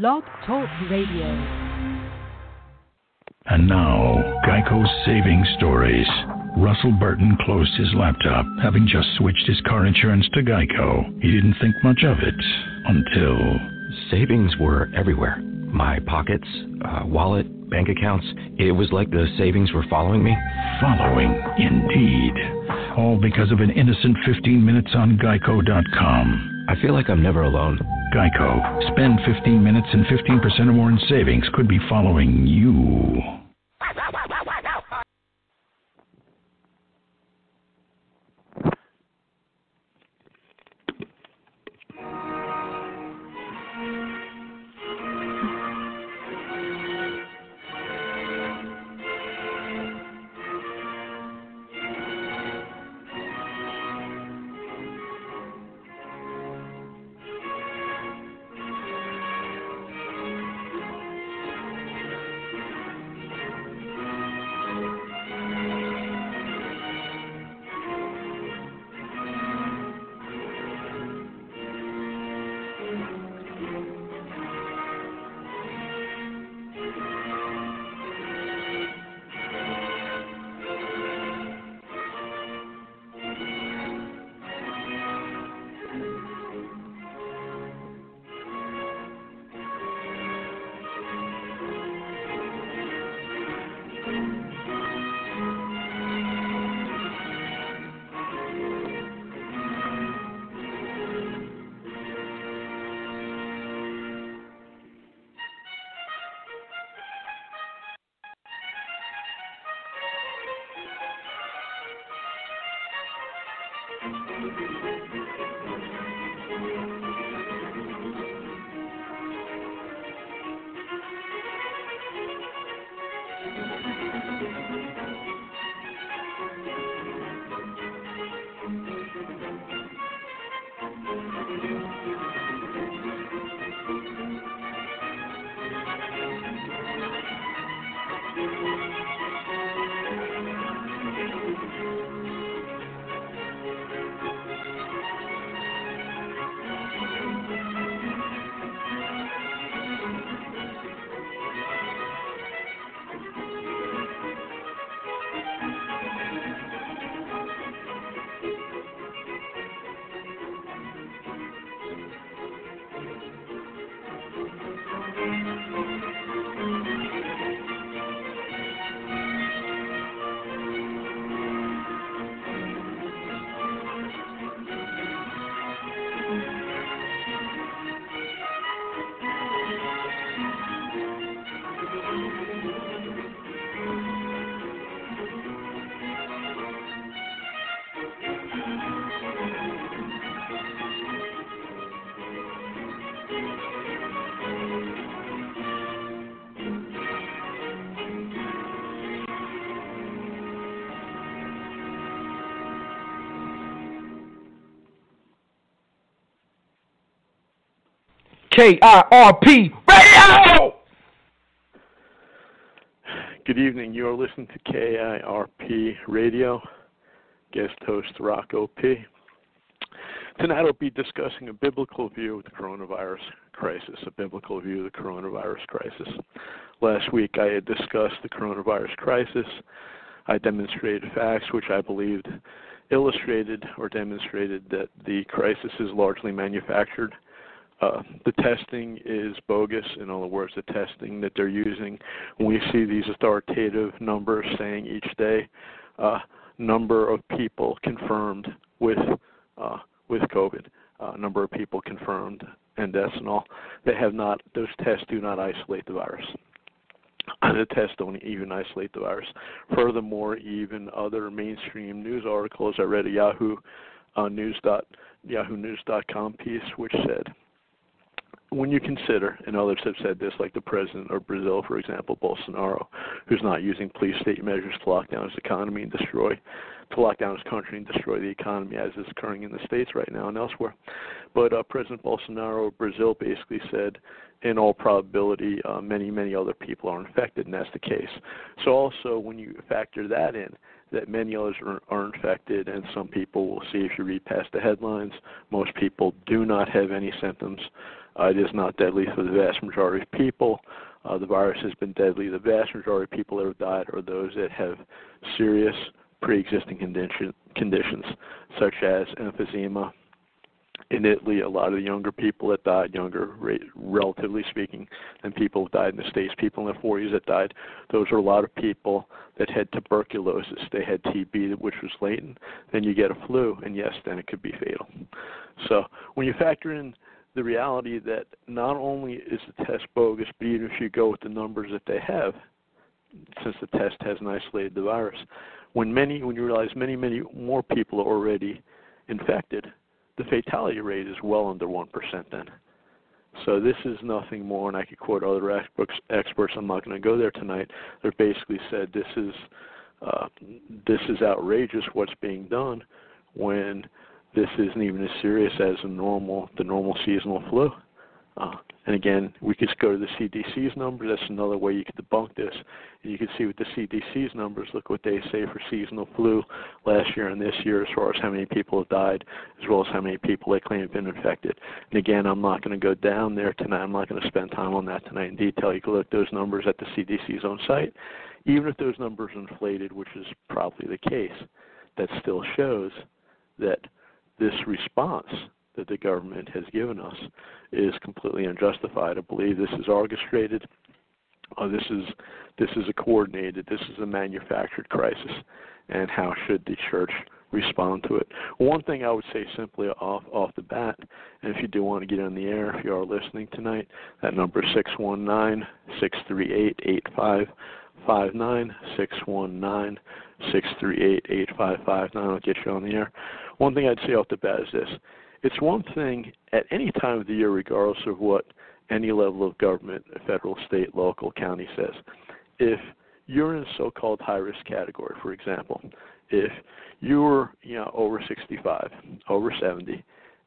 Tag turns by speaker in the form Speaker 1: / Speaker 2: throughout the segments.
Speaker 1: Blog Talk Radio.
Speaker 2: And now, Geico's Saving Stories. Russell Burton closed his laptop, having just switched his car insurance to Geico. He didn't think much of it until.
Speaker 3: Savings were everywhere my pockets, uh, wallet, bank accounts. It was like the savings were following me.
Speaker 2: Following, indeed. All because of an innocent 15 minutes on Geico.com.
Speaker 3: I feel like I'm never alone.
Speaker 2: Geico. Spend 15 minutes and 15% or more in savings could be following you.
Speaker 4: KIRP Radio!
Speaker 5: Good evening. You are listening to KIRP Radio. Guest host Rocco P. Tonight I'll be discussing a biblical view of the coronavirus crisis, a biblical view of the coronavirus crisis. Last week I had discussed the coronavirus crisis. I demonstrated facts which I believed illustrated or demonstrated that the crisis is largely manufactured uh, the testing is bogus. In other words, the testing that they're using, we see these authoritative numbers saying each day, uh, number of people confirmed with uh, with COVID, uh, number of people confirmed and deaths and all, they have not. Those tests do not isolate the virus. The tests don't even isolate the virus. Furthermore, even other mainstream news articles, I read a Yahoo uh, News dot Yahoo News dot com piece which said when you consider, and others have said this, like the president of Brazil, for example, Bolsonaro, who's not using police state measures to lock down his economy and destroy, to lock down his country and destroy the economy, as is occurring in the states right now and elsewhere. But uh, President Bolsonaro of Brazil basically said, in all probability, uh, many, many other people are infected, and that's the case. So also, when you factor that in, that many others are, are infected, and some people will see if you read past the headlines, most people do not have any symptoms Uh, it is not deadly for the vast majority of people. Uh, the virus has been deadly. The vast majority of people that have died are those that have serious pre-existing condition, conditions, such as emphysema. In Italy, a lot of the younger people that died, younger, relatively speaking, than people who died in the States, people in their 40s that died, those are a lot of people that had tuberculosis. They had TB, which was latent. Then you get a flu, and yes, then it could be fatal. So when you factor in the reality that not only is the test bogus, but even if you go with the numbers that they have, since the test hasn't isolated the virus, when many, when you realize many, many more people are already infected, the fatality rate is well under one percent. Then, so this is nothing more, and I could quote other experts. I'm not going to go there tonight. They've basically said this is uh, this is outrageous what's being done when this isn't even as serious as a normal the normal seasonal flu. Uh, and again, we could go to the CDC's numbers. That's another way you could debunk this. You can see with the CDC's numbers, look what they say for seasonal flu last year and this year, as far as how many people have died, as well as how many people they claim have been infected. And again, I'm not going to go down there tonight. I'm not going to spend time on that tonight in detail. You can look at those numbers at the CDC's own site. Even if those numbers are inflated, which is probably the case, that still shows that this response that the government has given us is completely unjustified. I believe this is orchestrated. This is this is a coordinated. This is a manufactured crisis, and how should the church respond to it? One thing I would say simply off off the bat, and if you do want to get on the air, if you are listening tonight, that number six one nine six three eight eight five five nine six one nine six three eight eight five five nine. I'll get you on the air. One thing I'd say off the bat is this: it's one thing at any time of the year, regardless of what any level of government, federal, state, local, county says, if you're in a so-called high-risk category, for example, if you're you know over 65, over 70,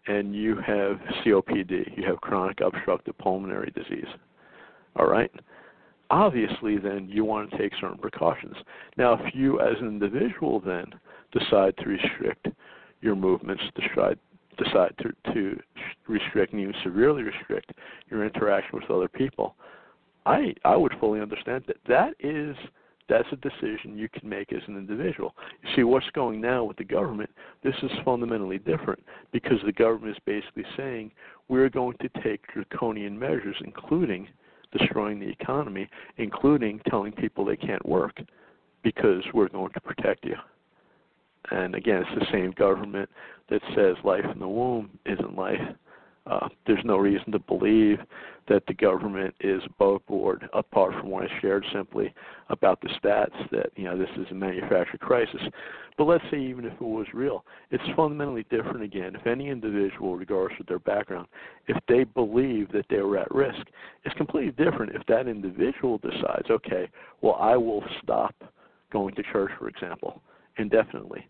Speaker 5: and you have COPD, you have chronic obstructive pulmonary disease, all right? Obviously then you want to take certain precautions. Now, if you as an individual then decide to restrict your movements, decide decide to, to restrict and even severely restrict your interaction with other people, I I would fully understand that that is that's a decision you can make as an individual. You see, what's going now with the government, this is fundamentally different because the government is basically saying we're going to take draconian measures, including destroying the economy, including telling people they can't work because we're going to protect you. And again, it's the same government that says life in the womb isn't life. Uh, there's no reason to believe that the government is above board, apart from what I shared simply about the stats that you know this is a manufactured crisis. But let's say even if it was real, it's fundamentally different again. If any individual, regardless of their background, if they believe that they were at risk, it's completely different if that individual decides, okay, well I will stop going to church, for example, indefinitely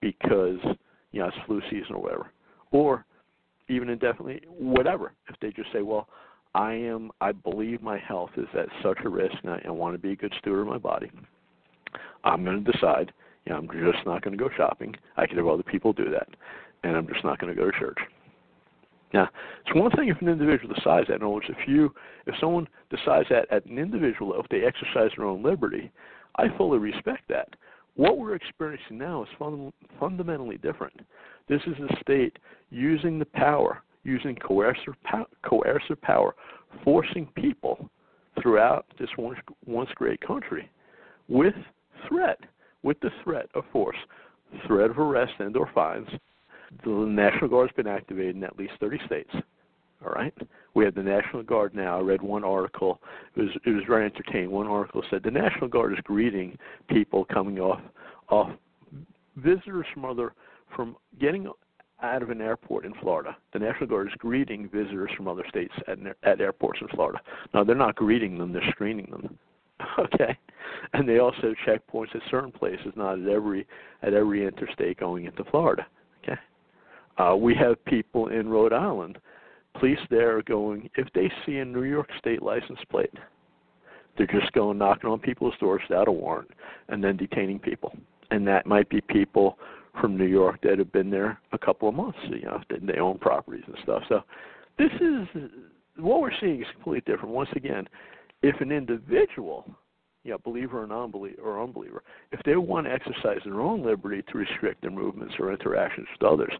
Speaker 5: because you know it's flu season or whatever, or even indefinitely whatever. If they just say, well, I am, I believe my health is at such a risk, and I, I want to be a good steward of my body. I'm going to decide. You know, I'm just not going to go shopping. I can have other people do that, and I'm just not going to go to church. Now, it's one thing if an individual decides that. In other words, if you, if someone decides that at an individual level, if they exercise their own liberty, I fully respect that. What we're experiencing now is fun, fundamentally different. This is a state using the power, using coercive, coercive power, forcing people throughout this once, once great country with threat, with the threat of force, threat of arrest and or fines. The National Guard has been activated in at least 30 states. All right. We have the National Guard now. I read one article. It was it was very entertaining. One article said the National Guard is greeting people coming off off visitors from other from getting out of an airport in Florida. The National Guard is greeting visitors from other states at at airports in Florida. Now they're not greeting them; they're screening them. Okay, and they also have checkpoints at certain places, not at every at every interstate going into Florida. Okay, uh, we have people in Rhode Island police there are going if they see a New York State license plate, they're just going knocking on people's doors without a warrant and then detaining people. And that might be people from New York that have been there a couple of months. You know, they own properties and stuff. So this is what we're seeing is completely different. Once again, if an individual, you know, believer or non-believer or unbeliever, if they want to exercise their own liberty to restrict their movements or interactions with others,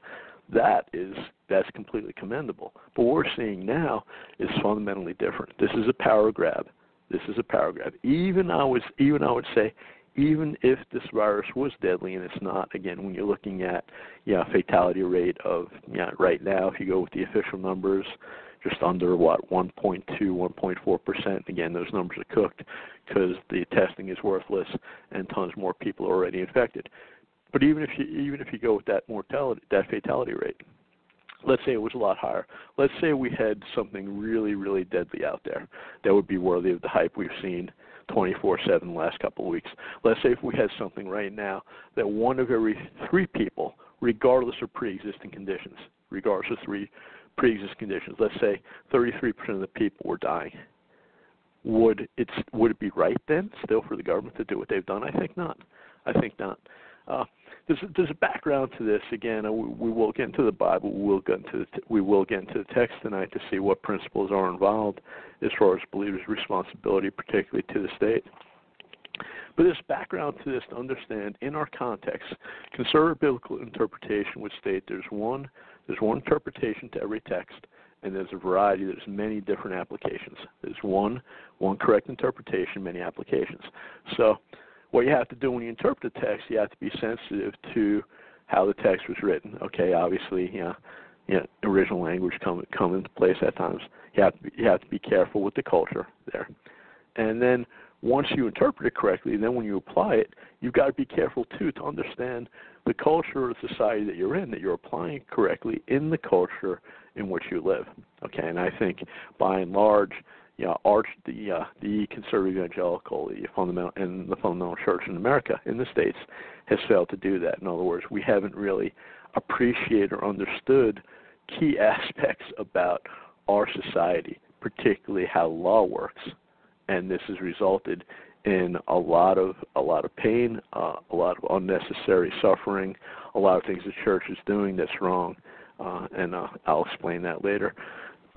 Speaker 5: that is that's completely commendable. But what we're seeing now is fundamentally different. This is a power grab. This is a power grab. Even I was even I would say even if this virus was deadly and it's not, again, when you're looking at yeah, fatality rate of yeah, right now, if you go with the official numbers, just under what 1.2, 1.4 percent. Again, those numbers are cooked because the testing is worthless and tons more people are already infected. But even if you even if you go with that mortality, that fatality rate, let's say it was a lot higher. Let's say we had something really, really deadly out there that would be worthy of the hype we've seen 24/7 the last couple of weeks. Let's say if we had something right now that one of every three people, regardless of pre-existing conditions, regardless of three pre-existing conditions, let's say 33% of the people were dying. Would it would it be right then still for the government to do what they've done? I think not. I think not. Uh, there's a, there's a background to this. Again, uh, we, we will get into the Bible. We will get into the we will get into the text tonight to see what principles are involved as far as believers' responsibility, particularly to the state. But this background to this to understand in our context, conservative biblical interpretation would state there's one there's one interpretation to every text, and there's a variety. There's many different applications. There's one one correct interpretation, many applications. So what you have to do when you interpret the text, you have to be sensitive to how the text was written. Okay, obviously, know, you know, original language come come into place at times. You have to be, you have to be careful with the culture there, and then once you interpret it correctly, then when you apply it, you've got to be careful too to understand the culture or society that you're in, that you're applying correctly in the culture in which you live. Okay, and I think by and large, you know, arch the uh, the conservative evangelical, the fundamental and the fundamental church in America in the states has failed to do that. In other words, we haven't really appreciated or understood key aspects about our society, particularly how law works, and this has resulted in a lot of a lot of pain, uh, a lot of unnecessary suffering, a lot of things the church is doing that's wrong, uh, and uh, I'll explain that later.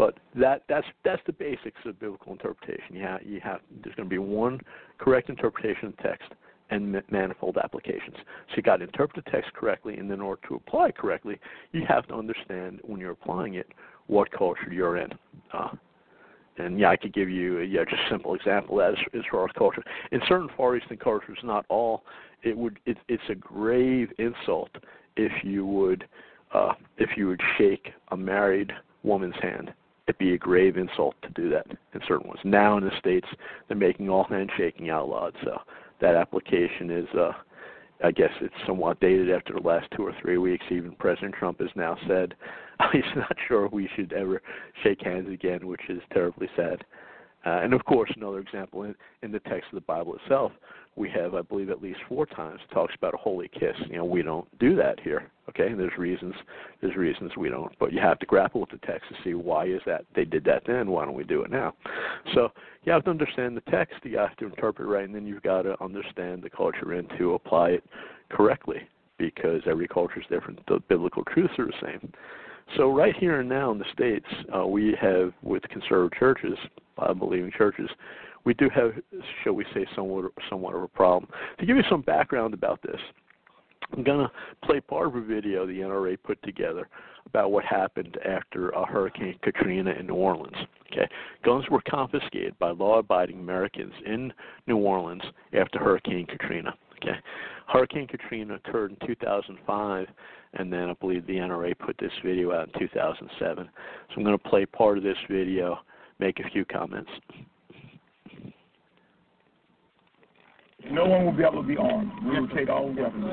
Speaker 5: But that that's that's the basics of biblical interpretation. You you have there's going to be one correct interpretation of text and manifold applications. So you got to interpret the text correctly, and in order to apply it correctly, you have to understand when you're applying it what culture you're in. Uh, and yeah, I could give you a, yeah just simple example as as far as culture. In certain Far Eastern cultures, not all, it would it, it's a grave insult if you would uh, if you would shake a married woman's hand it'd be a grave insult to do that in certain ones. Now in the states, they're making all handshaking outlawed, so that application is, uh, I guess, it's somewhat dated after the last two or three weeks. Even President Trump has now said he's not sure we should ever shake hands again, which is terribly sad. Uh, and of course, another example in, in the text of the Bible itself, we have, I believe, at least four times talks about a holy kiss. You know, we don't do that here. Okay, and there's reasons. There's reasons we don't, but you have to grapple with the text to see why is that they did that then. Why don't we do it now? So you have to understand the text. You have to interpret right, and then you've got to understand the culture and to apply it correctly because every culture is different. The biblical truths are the same. So right here and now in the states, uh, we have with conservative churches, Bible-believing churches, we do have, shall we say, somewhat somewhat of a problem. To give you some background about this, I'm going to play part of a video the NRA put together about what happened after uh, Hurricane Katrina in New Orleans. Okay, guns were confiscated by law-abiding Americans in New Orleans after Hurricane Katrina. Okay, Hurricane Katrina occurred in 2005, and then I believe the NRA put this video out in 2007. So I'm going to play part of this video, make a few comments.
Speaker 1: No one will be able to be armed. We will take all weapons.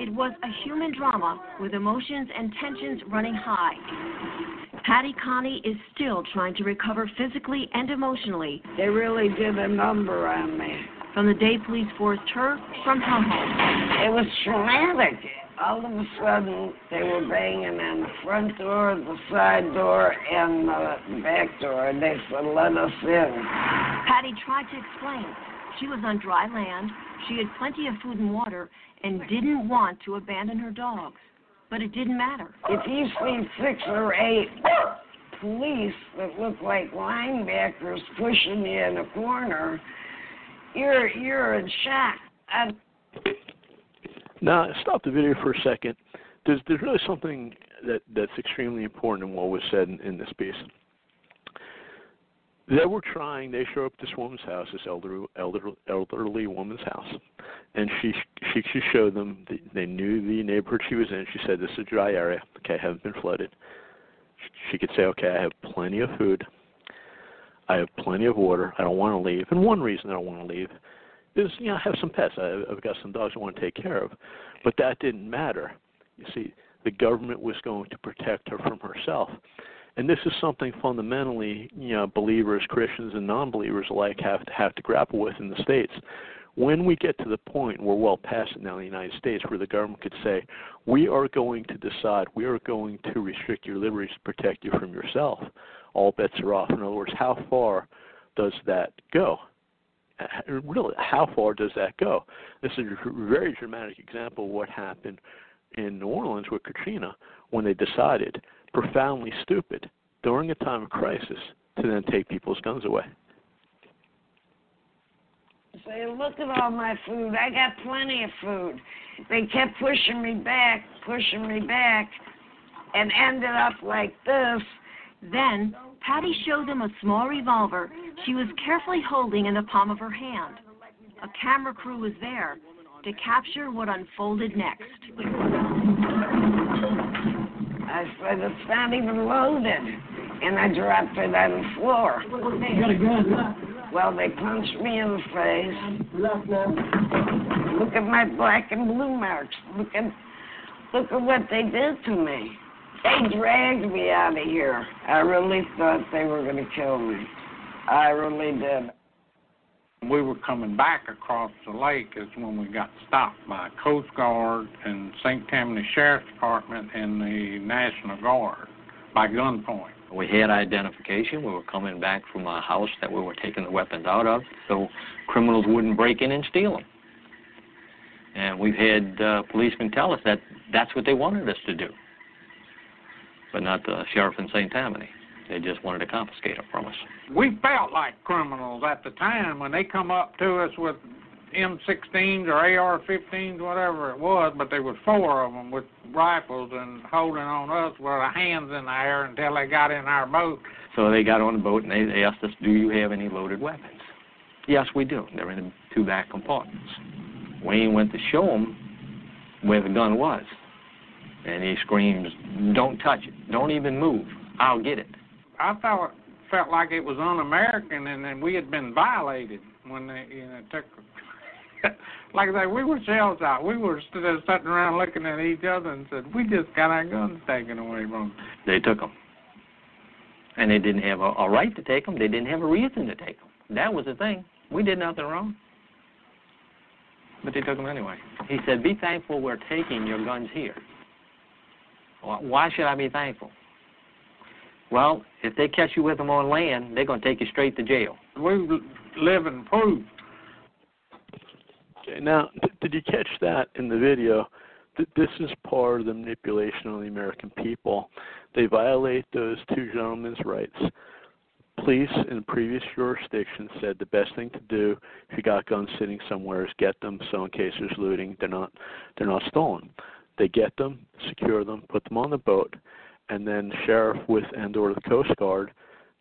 Speaker 6: It was a human drama with emotions and tensions running high. Patty Konie is still trying to recover physically and emotionally.
Speaker 7: They really did a number on me.
Speaker 6: From the day police forced her from her home.
Speaker 7: It was traumatic. All of a sudden, they were banging on the front door, the side door, and the back door. And they said, let us in.
Speaker 6: Patty tried to explain. She was on dry land, she had plenty of food and water, and didn't want to abandon her dogs. But it didn't matter.
Speaker 7: If you see six or eight police that look like linebackers pushing you in a corner, you're you're in shock. I,
Speaker 5: Now, stop the video for a second. There's there's really something that that's extremely important in what was said in, in this piece. They were trying. They show up at this woman's house, this elderly elderly, elderly woman's house, and she she she showed them. The, they knew the neighborhood she was in. She said, "This is a dry area. Okay, I haven't been flooded." She could say, "Okay, I have plenty of food. I have plenty of water. I don't want to leave." And one reason I don't want to leave is, you know, I have some pets. I, I've got some dogs I want to take care of. But that didn't matter. You see, the government was going to protect her from herself. And this is something fundamentally, you know, believers, Christians, and non-believers alike have to have to grapple with in the states. When we get to the point, we're well past it now in the United States, where the government could say, "We are going to decide. We are going to restrict your liberties to protect you from yourself." All bets are off. In other words, how far does that go? Really, how far does that go? This is a very dramatic example of what happened in New Orleans with Katrina when they decided profoundly stupid during a time of crisis to then take people's guns away.
Speaker 7: say, look at all my food. I got plenty of food. They kept pushing me back, pushing me back, and ended up like this.
Speaker 6: Then, Patty showed them a small revolver she was carefully holding in the palm of her hand. A camera crew was there to capture what unfolded next.
Speaker 7: I said, it's not even loaded. And I dropped it on the floor.
Speaker 8: You got a gun?
Speaker 7: Well, they punched me in the face. Look at my black and blue marks. Look at look at what they did to me. They dragged me out of here. I really thought they were going to kill me. I really did.
Speaker 9: We were coming back across the lake is when we got stopped by Coast Guard and St. Tammany Sheriff's Department and the National Guard by gunpoint.
Speaker 10: We had identification. We were coming back from a house that we were taking the weapons out of, so criminals wouldn't break in and steal them. And we've had uh, policemen tell us that that's what they wanted us to do, but not the sheriff in St. Tammany. They just wanted to confiscate them from us.
Speaker 9: We felt like criminals at the time when they come up to us with M16s or AR-15s, whatever it was, but there was four of them with rifles and holding on us with our hands in the air until they got in our boat.
Speaker 10: So they got on the boat and they, asked us, "Do you have any loaded weapons?" Yes, we do. They're in the two back compartments. Wayne went to show him where the gun was, and he screams, "Don't touch it! Don't even move! I'll get it!"
Speaker 9: I felt felt like it was un-American and then we had been violated when they you know took. like I say, we were shells out. We were sitting around looking at each other and said, "We just got our guns taken away from." us."
Speaker 10: They took them, and they didn't have a, a right to take them. They didn't have a reason to take them. That was the thing. We did nothing wrong, but they took them anyway. He said, "Be thankful we're taking your guns here." Why should I be thankful? Well, if they catch you with them on land, they're going to take you straight to jail.
Speaker 9: We live in proof.
Speaker 5: Okay, now, th- did you catch that in the video? Th- This is part of the manipulation of the American people. They violate those two gentlemen's rights. Police in previous jurisdictions said the best thing to do if you got guns sitting somewhere is get them so in case there's looting they're not they're not stolen. They get them, secure them, put them on the boat, and then the sheriff with and or the Coast Guard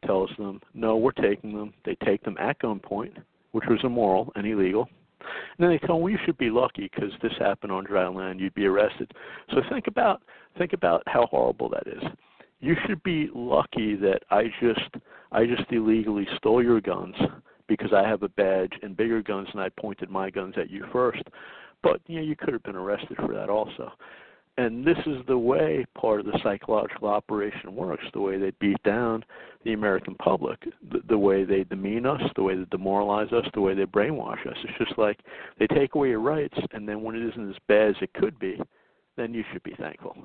Speaker 5: tells them, No, we're taking them. They take them at gunpoint, which was immoral and illegal. And then they tell them, well, you should be lucky because this happened on dry land. You'd be arrested. So think about think about how horrible that is. You should be lucky that I just I just illegally stole your guns because I have a badge and bigger guns, and I pointed my guns at you first. But you know, you could have been arrested for that also. And this is the way part of the psychological operation works, the way they beat down the American public, the, the way they demean us, the way they demoralize us, the way they brainwash us. It's just like they take away your rights, and then when it isn't as bad as it could be, then you should be thankful.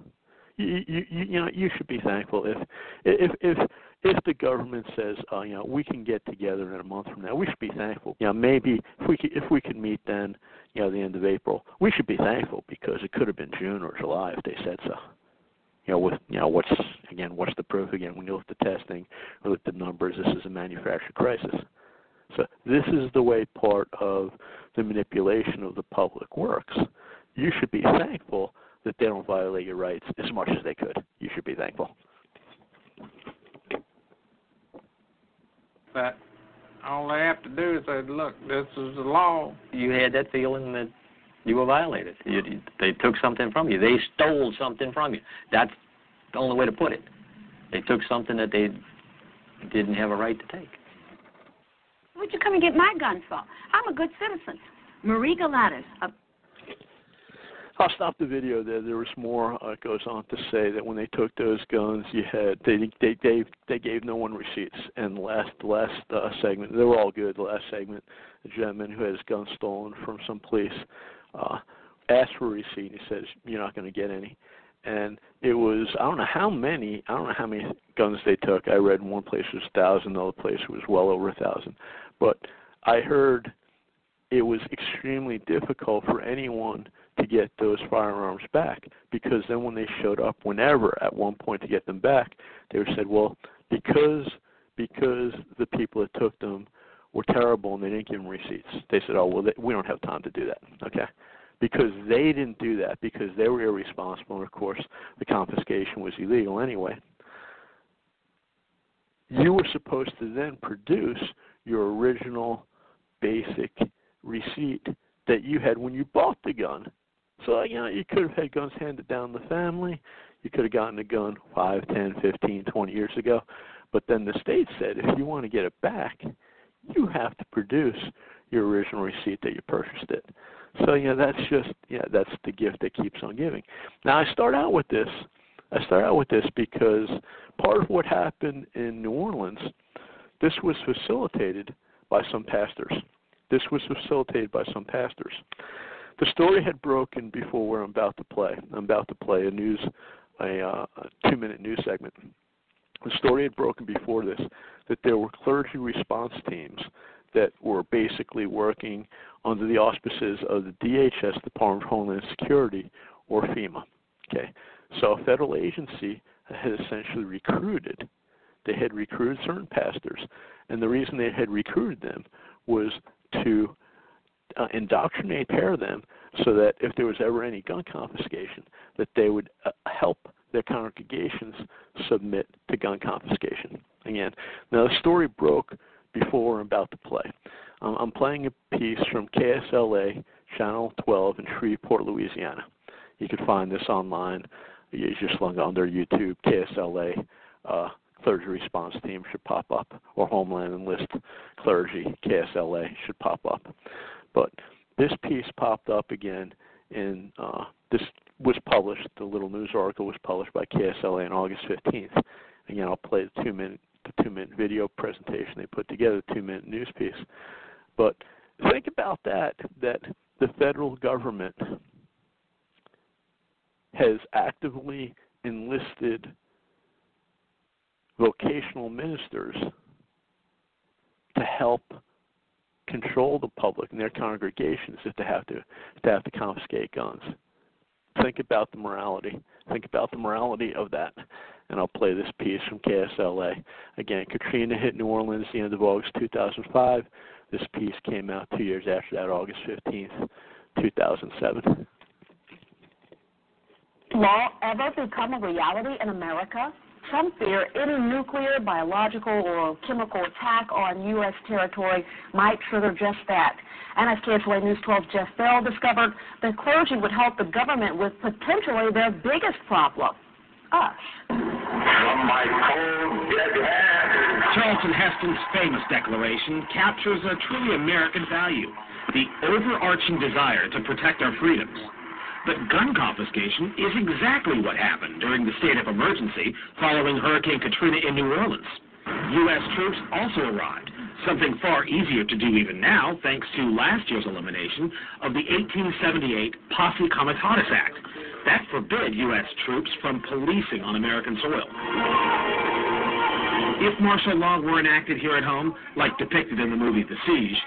Speaker 5: You, you, you, know, you should be thankful if, if, if, if the government says, uh, you know, we can get together in a month from now. We should be thankful. You know, maybe if we could, if we could meet then, you know, the end of April, we should be thankful because it could have been June or July if they said so. you know, with you know, what's again, what's the proof? Again, when you look at the testing or look at the numbers, this is a manufactured crisis. So this is the way part of the manipulation of the public works. You should be thankful that they don't violate your rights as much as they could. You should be thankful.
Speaker 9: But all they have to do is say, look, this is the law.
Speaker 10: You had that feeling that you were violated. You, they took something from you. They stole something from you. That's the only way to put it. They took something that they didn't have a right to take.
Speaker 6: What'd you come and get my gun for? I'm a good citizen. Marie Galatis, a
Speaker 5: I'll stop the video there. There was more. Uh, goes on to say that when they took those guns, you had they they they they gave no one receipts. And last last uh, segment, they were all good. The last segment, a gentleman who had his gun stolen from some police uh, asked for a receipt. He says, "You're not going to get any." And it was I don't know how many I don't know how many guns they took. I read in one place it was a thousand, the other place it was well over a thousand. But I heard it was extremely difficult for anyone to get those firearms back. Because then when they showed up whenever at one point to get them back they were said well because because the people that took them were terrible and they didn't give them receipts they said oh well they, we don't have time to do that okay? Because they didn't do that because they were irresponsible and of course the confiscation was illegal anyway. You were supposed to then produce your original basic receipt that you had when you bought the gun so, uh, you know, you could have had guns handed down the family. You could have gotten a gun five, ten, fifteen, twenty years ago. But then the state said if you want to get it back, you have to produce your original receipt that you purchased it. So, you know, that's just, yeah, that's the gift that keeps on giving. Now, I start out with this. I start out with this because part of what happened in New Orleans, this was facilitated by some pastors. This was facilitated by some pastors the story had broken before where I'm about to play. I'm about to play a news, a, uh, a two-minute news segment. The story had broken before this that there were clergy response teams that were basically working under the auspices of the DHS, Department of Homeland Security, or FEMA. Okay, so a federal agency had essentially recruited. They had recruited certain pastors, and the reason they had recruited them was to uh, indoctrinate, pair them, so that if there was ever any gun confiscation, that they would uh, help their congregations submit to gun confiscation. Again, now the story broke before I'm about to play. Um, I'm playing a piece from KSLA Channel 12 in Shreveport, Louisiana. You can find this online. You just look under YouTube, KSLA uh, clergy response team should pop up, or Homeland Enlist clergy, KSLA should pop up. But this piece popped up again and uh, this was published. The little news article was published by KSLA on August 15th. Again, I'll play the two minute the two minute video presentation they put together, the two minute news piece. But think about that that the federal government has actively enlisted vocational ministers to help control the public and their congregations if they have to if they have to confiscate guns. Think about the morality. Think about the morality of that. And I'll play this piece from KSLA. Again, Katrina hit New Orleans the end of August 2005. This piece came out two years after that, August 15th, 2007.
Speaker 11: Law ever become a reality in America? Some fear any nuclear, biological, or chemical attack on U.S. territory might trigger just that. And as KSLA News 12 Jeff Bell discovered, the clergy would help the government with potentially their biggest problem us.
Speaker 12: Charlton Heston's famous declaration captures a truly American value the overarching desire to protect our freedoms. But gun confiscation is exactly what happened during the state of emergency following Hurricane Katrina in New Orleans. U.S. troops also arrived, something far easier to do even now thanks to last year's elimination of the 1878 Posse Comitatus Act. That forbid U.S. troops from policing on American soil. If martial law were enacted here at home, like depicted in the movie The Siege,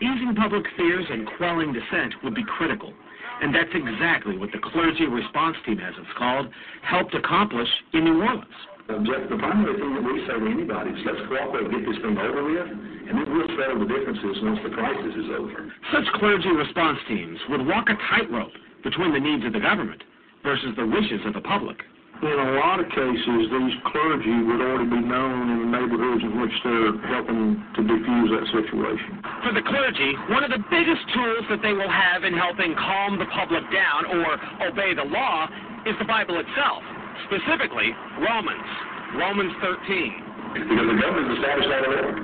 Speaker 12: Easing public fears and quelling dissent would be critical. And that's exactly what the clergy response team, as it's called, helped accomplish in New Orleans.
Speaker 13: Uh, Jeff, the primary thing that we say to anybody is let's cooperate, get this thing over with, and then we'll settle the differences once the crisis is over.
Speaker 12: Such clergy response teams would walk a tightrope between the needs of the government versus the wishes of the public.
Speaker 13: In a lot of cases, these clergy would already be known in the neighborhoods in which they're helping to diffuse that situation.
Speaker 12: For the clergy, one of the biggest tools that they will have in helping calm the public down or obey the law is the Bible itself, specifically Romans, Romans 13.
Speaker 13: Because the government is established by the Lord,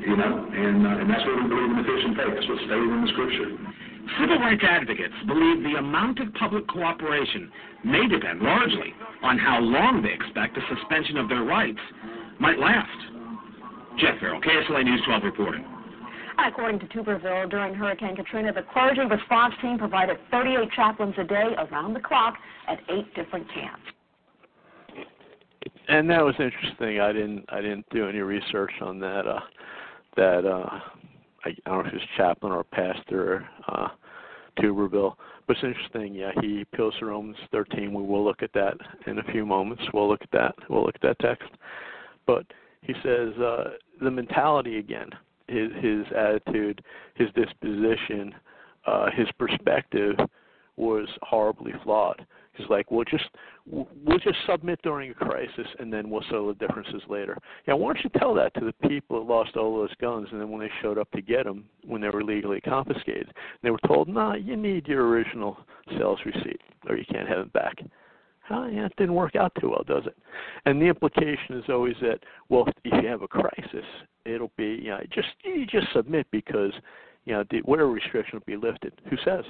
Speaker 13: you know, and, uh, and that's what we believe in the Christian faith. That's what's stated in the Scripture.
Speaker 12: Civil rights advocates believe the amount of public cooperation may depend largely on how long they expect the suspension of their rights might last. Jeff Ferrell, KSLA News 12 reporting.
Speaker 11: According to Tuberville, during Hurricane Katrina, the clergy response team provided 38 chaplains a day around the clock at eight different camps.
Speaker 5: And that was interesting. I didn't I didn't do any research on that. Uh, that uh, I, I don't know if he was chaplain or pastor, uh, Tuberville. But interesting. Yeah, he appeals to Romans 13. We will look at that in a few moments. We'll look at that. We'll look at that text. But he says uh, the mentality again, his his attitude, his disposition, uh, his perspective was horribly flawed. He's like, we'll just we'll just submit during a crisis, and then we'll settle the differences later. Yeah, why don't you tell that to the people that lost all those guns, and then when they showed up to get them, when they were legally confiscated, they were told, nah, you need your original sales receipt, or you can't have it back. Oh, yeah, it didn't work out too well, does it? And the implication is always that, well, if you have a crisis, it'll be, you know, just you just submit because, you know, the, whatever restriction will be lifted. Who says?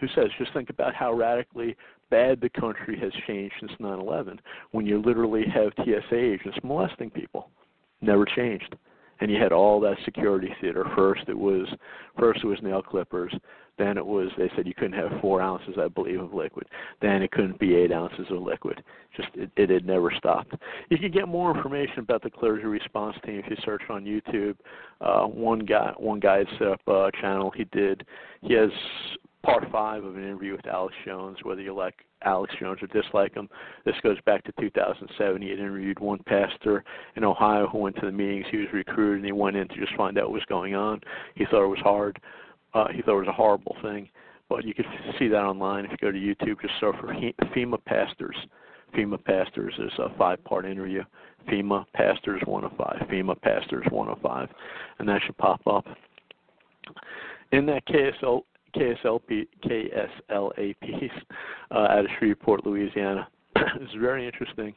Speaker 5: Who says? Just think about how radically bad the country has changed since 9/11, when you literally have TSA agents molesting people. Never changed, and you had all that security theater. First, it was first it was nail clippers. Then it was they said you couldn't have four ounces, I believe, of liquid. Then it couldn't be eight ounces of liquid. Just it, it had never stopped. You can get more information about the clergy response team if you search on YouTube. Uh, one guy one guy set up a channel. He did. He has part five of an interview with Alex Jones, whether you like Alex Jones or dislike him. This goes back to 2007. He had interviewed one pastor in Ohio who went to the meetings. He was recruited and he went in to just find out what was going on. He thought it was hard. Uh, he thought it was a horrible thing. But you can see that online if you go to YouTube. Just search for FEMA pastors. FEMA pastors is a five-part interview. FEMA pastors 105. FEMA pastors 105, and that should pop up. In that KSL KSLP, KSLAPs uh, out of Shreveport, Louisiana. it's very interesting.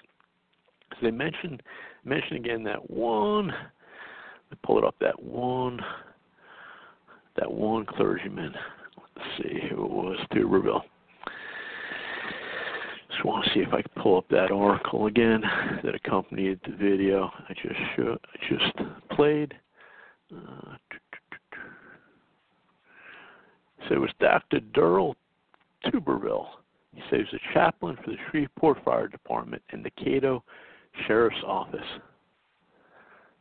Speaker 5: So they mentioned mention again that one. Let pull it up. That one. That one clergyman. Let's see who it was. Tuberville. Just want to see if I can pull up that article again that accompanied the video I just showed, I just played. Uh, so it was Dr. Durrell Tuberville. He he's a chaplain for the Shreveport Fire Department and the Caddo Sheriff's Office.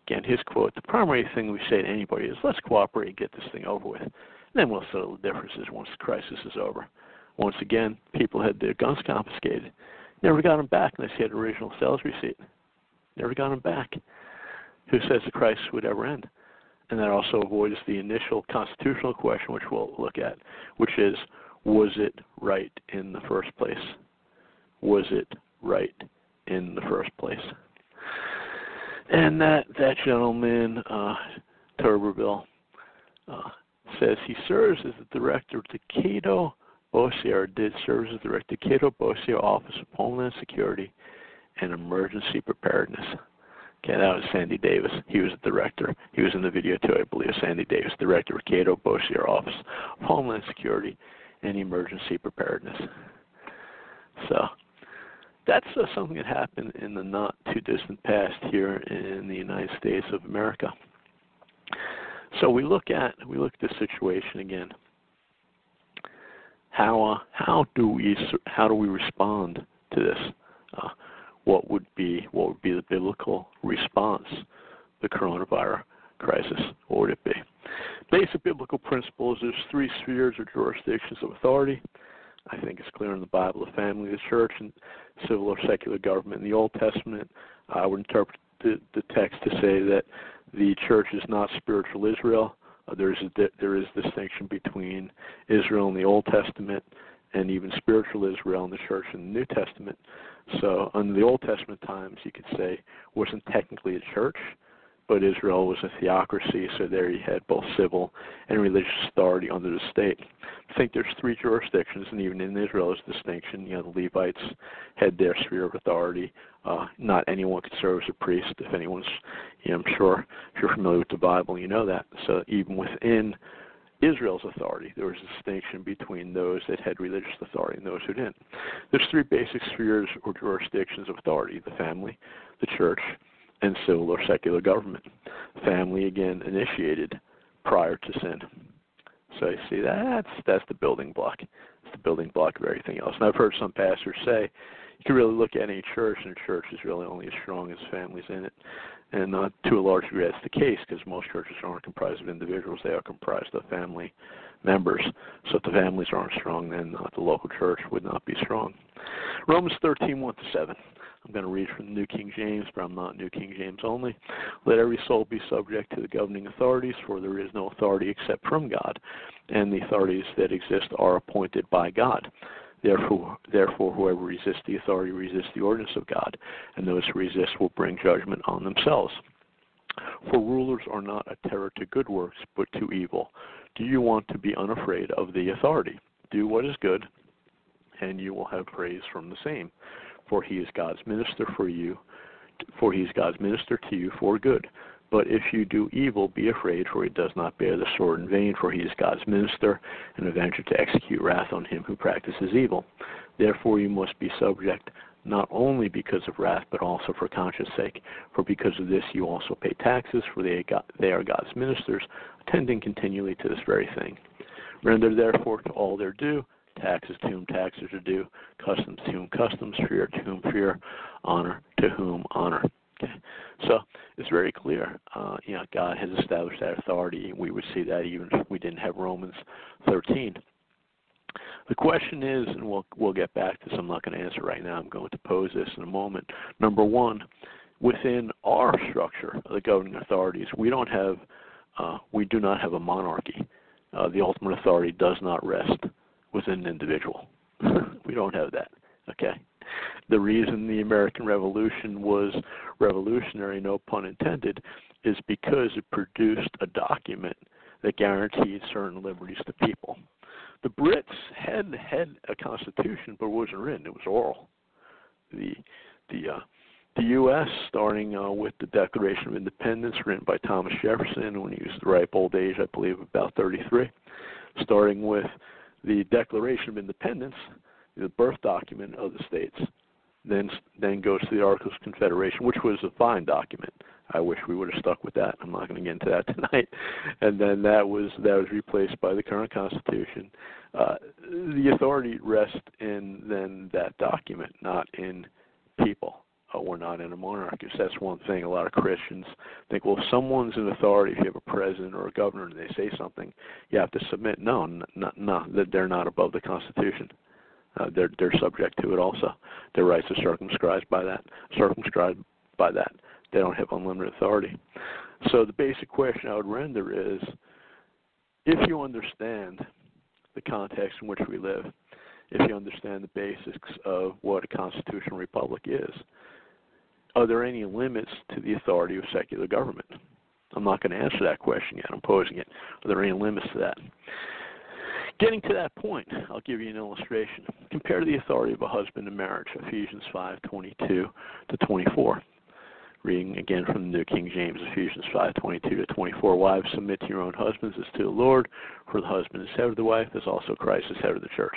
Speaker 5: Again, his quote, the primary thing we say to anybody is let's cooperate and get this thing over with. And then we'll settle the differences once the crisis is over. Once again, people had their guns confiscated. Never got them back unless you had original sales receipt. Never got them back. Who says the crisis would ever end? And that also avoids the initial constitutional question, which we'll look at, which is, was it right in the first place? Was it right in the first place? And that that gentleman, uh, Tuberville, uh, says he serves as the director of the Caddo Bossier, did serve as the director of the Caddo Bossier Office of Homeland Security and Emergency Preparedness. Okay, that was Sandy Davis. He was the director. He was in the video too, I believe. Sandy Davis, director of Caddo Bossier Office of Homeland Security and Emergency Preparedness. So that's uh, something that happened in the not too distant past here in the United States of America. So we look at we look at the situation again. How uh, how do we how do we respond to this? Uh, what would be what would be the biblical response to the coronavirus crisis? What would it be? basic biblical principles there's three spheres or jurisdictions of authority. I think it's clear in the Bible the family, the church, and civil or secular government. In the Old Testament, I would interpret the, the text to say that the church is not spiritual Israel. Uh, there is a there is distinction between Israel in the Old Testament and even spiritual Israel in the church in the New Testament. So, in the Old Testament times, you could say wasn't technically a church, but Israel was a theocracy, so there you had both civil and religious authority under the state. I think there's three jurisdictions, and even in Israel there's distinction. You know, the Levites had their sphere of authority. Uh, not anyone could serve as a priest. If anyone's, you know, I'm sure if you're familiar with the Bible, you know that. So even within Israel's authority, there was a distinction between those that had religious authority and those who didn't. There's three basic spheres or jurisdictions of authority: the family, the church, and civil or secular government. Family again initiated prior to sin. So you see that's that's the building block. It's the building block of everything else. And I've heard some pastors say you can really look at any church, and a church is really only as strong as families in it. And not to a large degree that's the case because most churches aren't comprised of individuals; they are comprised of family members. So if the families aren't strong, then uh, the local church would not be strong. Romans 13, 1 to 7. I'm going to read from the New King James, but I'm not New King James only. Let every soul be subject to the governing authorities, for there is no authority except from God, and the authorities that exist are appointed by God. Therefore, therefore, whoever resists the authority resists the ordinance of God, and those who resist will bring judgment on themselves. For rulers are not a terror to good works, but to evil. Do you want to be unafraid of the authority? Do what is good, and you will have praise from the same for he is God's minister for you, for he is God's minister to you for good. But if you do evil, be afraid, for he does not bear the sword in vain, for he is God's minister, and avenger to execute wrath on him who practices evil. Therefore you must be subject, not only because of wrath, but also for conscience sake. For because of this you also pay taxes, for they are God's ministers, attending continually to this very thing. Render therefore to all their due taxes to whom taxes are due, customs to whom customs, fear to whom fear, honor to whom honor. So it's very clear. Uh, you know, God has established that authority. We would see that even if we didn't have Romans 13. The question is, and we'll we'll get back to this. I'm not going to answer right now. I'm going to pose this in a moment. Number one, within our structure the governing authorities, we don't have, uh, we do not have a monarchy. Uh, the ultimate authority does not rest within an individual. we don't have that. Okay. The reason the American Revolution was revolutionary, no pun intended, is because it produced a document that guaranteed certain liberties to people. The Brits had had a constitution, but it wasn't written; it was oral. The the uh, the U.S. starting uh, with the Declaration of Independence, written by Thomas Jefferson when he was the ripe old age, I believe, about 33, starting with the Declaration of Independence, the birth document of the states, then then goes to the Articles of Confederation, which was a fine document. I wish we would have stuck with that. I'm not going to get into that tonight. And then that was that was replaced by the current Constitution. Uh, the authority rests in then that document, not in people uh, we're not in a monarchy. So that's one thing. A lot of Christians think, well, if someone's in authority, if you have a president or a governor, and they say something, you have to submit. No, no, no. That they're not above the Constitution. Uh, Uh, they're they're subject to it also. Their rights are circumscribed by that. Circumscribed by that. They don't have unlimited authority. So the basic question I would render is, if you understand the context in which we live, if you understand the basics of what a constitutional republic is, are there any limits to the authority of secular government? I'm not going to answer that question yet. I'm posing it. Are there any limits to that? Getting to that point, I'll give you an illustration. Compare the authority of a husband in marriage, Ephesians 5:22 to 24. Reading again from the New King James, Ephesians 5:22 to 24. Wives, submit to your own husbands as to the Lord, for the husband is head of the wife, as also Christ is head of the church,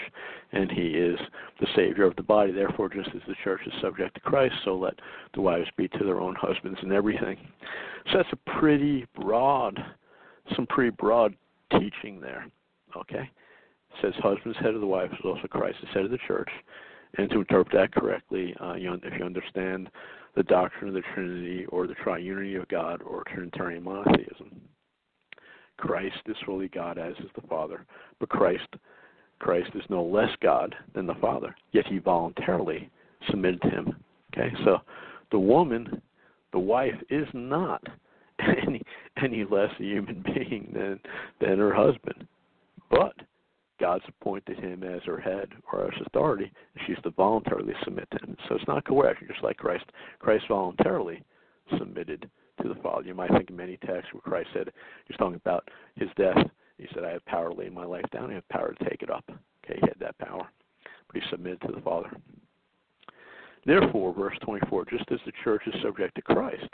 Speaker 5: and he is the Savior of the body. Therefore, just as the church is subject to Christ, so let the wives be to their own husbands in everything. So that's a pretty broad, some pretty broad teaching there. Okay, says husband's head of the wife, as also Christ is head of the church. And to interpret that correctly, uh, you, if you understand the doctrine of the Trinity or the triunity of God or Trinitarian monotheism. Christ is fully God, as is the Father. But Christ, Christ is no less God than the Father. Yet he voluntarily submitted to him. Okay, so the woman, the wife, is not any any less a human being than than her husband. But God's appointed him as her head or as authority, and she's to voluntarily submit to him. So it's not coercion, just like Christ. Christ voluntarily submitted to the Father. You might think of many texts where Christ said, he's talking about his death. He said, I have power to lay my life down, I have power to take it up. Okay, he had that power. But he submitted to the Father. Therefore, verse 24, just as the church is subject to Christ,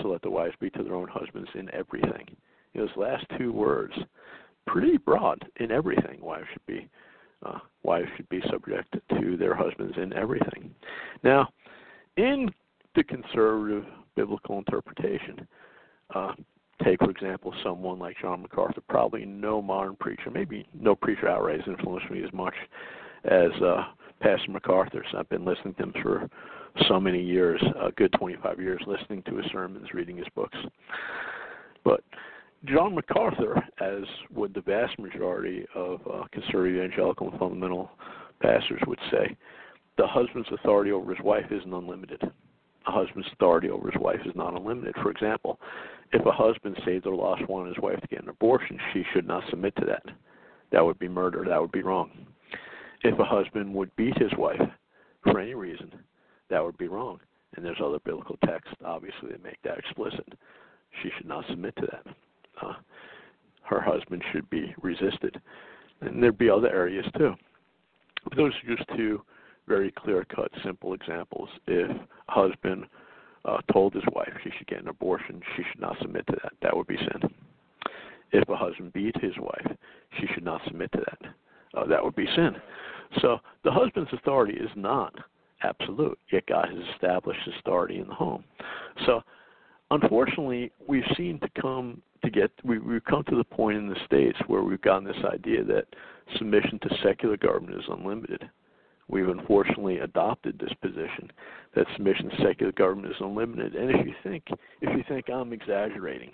Speaker 5: so let the wives be to their own husbands in everything. those last two words, pretty broad in everything. Wives should be uh, wives should be subject to their husbands in everything. Now, in the conservative biblical interpretation, uh, take for example someone like John MacArthur, probably no modern preacher, maybe no preacher outright has influenced me as much as uh, Pastor MacArthur. So I've been listening to him for so many years, a good 25 years, listening to his sermons, reading his books. But John MacArthur, as would the vast majority of uh, conservative evangelical and fundamental pastors would say, the husband's authority over his wife isn't unlimited. A husband's authority over his wife is not unlimited. For example, if a husband saved or lost one his wife to get an abortion, she should not submit to that. That would be murder. That would be wrong. If a husband would beat his wife for any reason, that would be wrong. And there's other biblical texts, obviously, that make that explicit. She should not submit to that. Uh, her husband should be resisted. And there'd be other areas too. But those are just two very clear cut, simple examples. If a husband uh, told his wife she should get an abortion, she should not submit to that. That would be sin. If a husband beat his wife, she should not submit to that. Uh, that would be sin. So the husband's authority is not absolute, yet God has established his authority in the home. So unfortunately, we've seen to come to get we, we've come to the point in the states where we've gotten this idea that submission to secular government is unlimited. We've unfortunately adopted this position that submission to secular government is unlimited. And if you think if you think I'm exaggerating,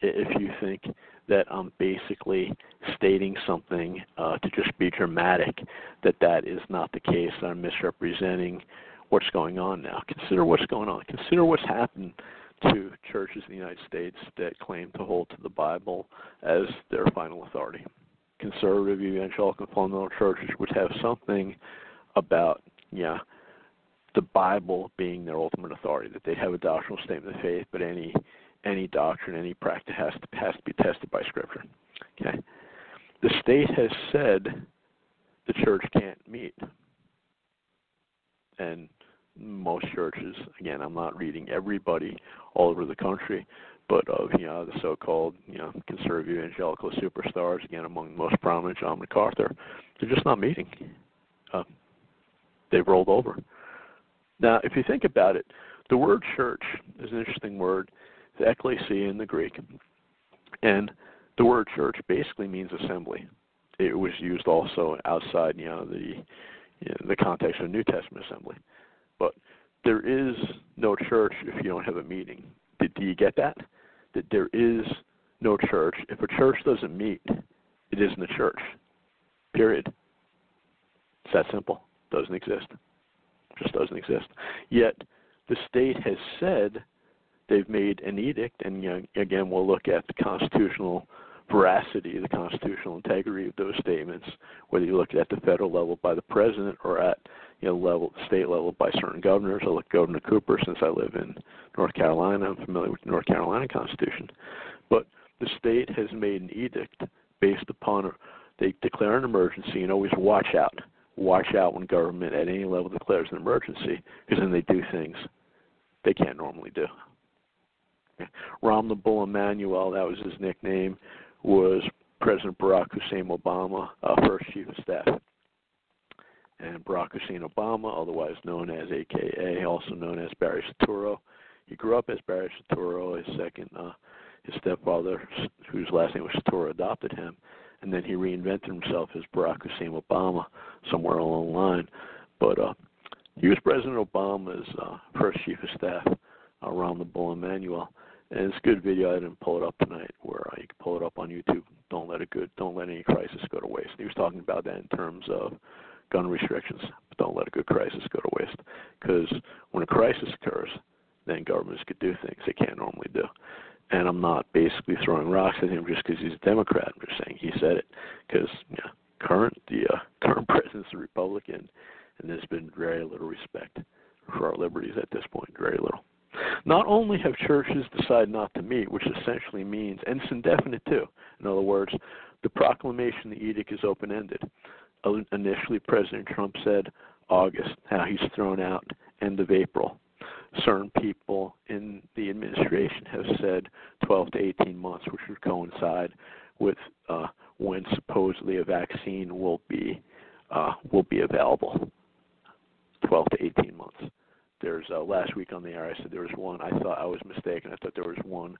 Speaker 5: if you think that I'm basically stating something uh, to just be dramatic, that that is not the case. I'm misrepresenting what's going on now. Consider what's going on. Consider what's happened to churches in the United States that claim to hold to the Bible as their final authority. Conservative evangelical fundamental churches would have something about, yeah, the Bible being their ultimate authority, that they have a doctrinal statement of faith, but any any doctrine, any practice has to has to be tested by Scripture. Okay, the state has said the church can't meet, and most churches, again, I'm not reading everybody all over the country, but of you know the so-called you know conservative evangelical superstars, again among the most prominent, John MacArthur, they're just not meeting. Uh, they've rolled over. Now, if you think about it, the word church is an interesting word. It's ecclesia in the Greek, and the word church basically means assembly. It was used also outside, you know, the you know, the context of New Testament assembly. But there is no church if you don't have a meeting. Did, do you get that? That there is no church. If a church doesn't meet, it isn't a church. Period. It's that simple. Doesn't exist. Just doesn't exist. Yet the state has said they've made an edict, and you know, again, we'll look at the constitutional veracity, the constitutional integrity of those statements, whether you look at the federal level by the president or at you know level state level by certain governors. I look Governor Cooper since I live in North Carolina. I'm familiar with the North Carolina Constitution, but the state has made an edict based upon they declare an emergency and always watch out. Watch out when government at any level declares an emergency because then they do things they can't normally do. Rahm the Bull Emanuel, that was his nickname, was President Barack Hussein Obama, uh, first chief of staff. And Barack Hussein Obama, otherwise known as AKA, also known as Barry Soetoro. He grew up as Barry Soetoro. His second, uh, his stepfather, whose last name was Soetoro, adopted him, and then he reinvented himself as Barack Hussein Obama somewhere along the line. But uh, he was President Obama's uh, first chief of staff, uh, Rahm the Bull Emanuel. And it's a good video. I didn't pull it up tonight, where uh, you can pull it up on YouTube, don't let a good, don't let any crisis go to waste. He was talking about that in terms of gun restrictions. But don't let a good crisis go to waste, because when a crisis occurs, then governments could do things they can't normally do. And I'm not basically throwing rocks at him just because he's a Democrat. I'm just saying he said it because yeah, current the uh, current president's a Republican, and there's been very little respect for our liberties at this point. Very little. Not only have churches decided not to meet, which essentially means, and it's indefinite too. In other words, the proclamation, the edict is open ended. Initially, President Trump said August. Now he's thrown out end of April. Certain people in the administration have said 12 to 18 months, which would coincide with uh, when supposedly a vaccine will be uh, will be available. 12 to 18 months there's uh, last week on the air I said there was one. I thought I was mistaken. I thought there was one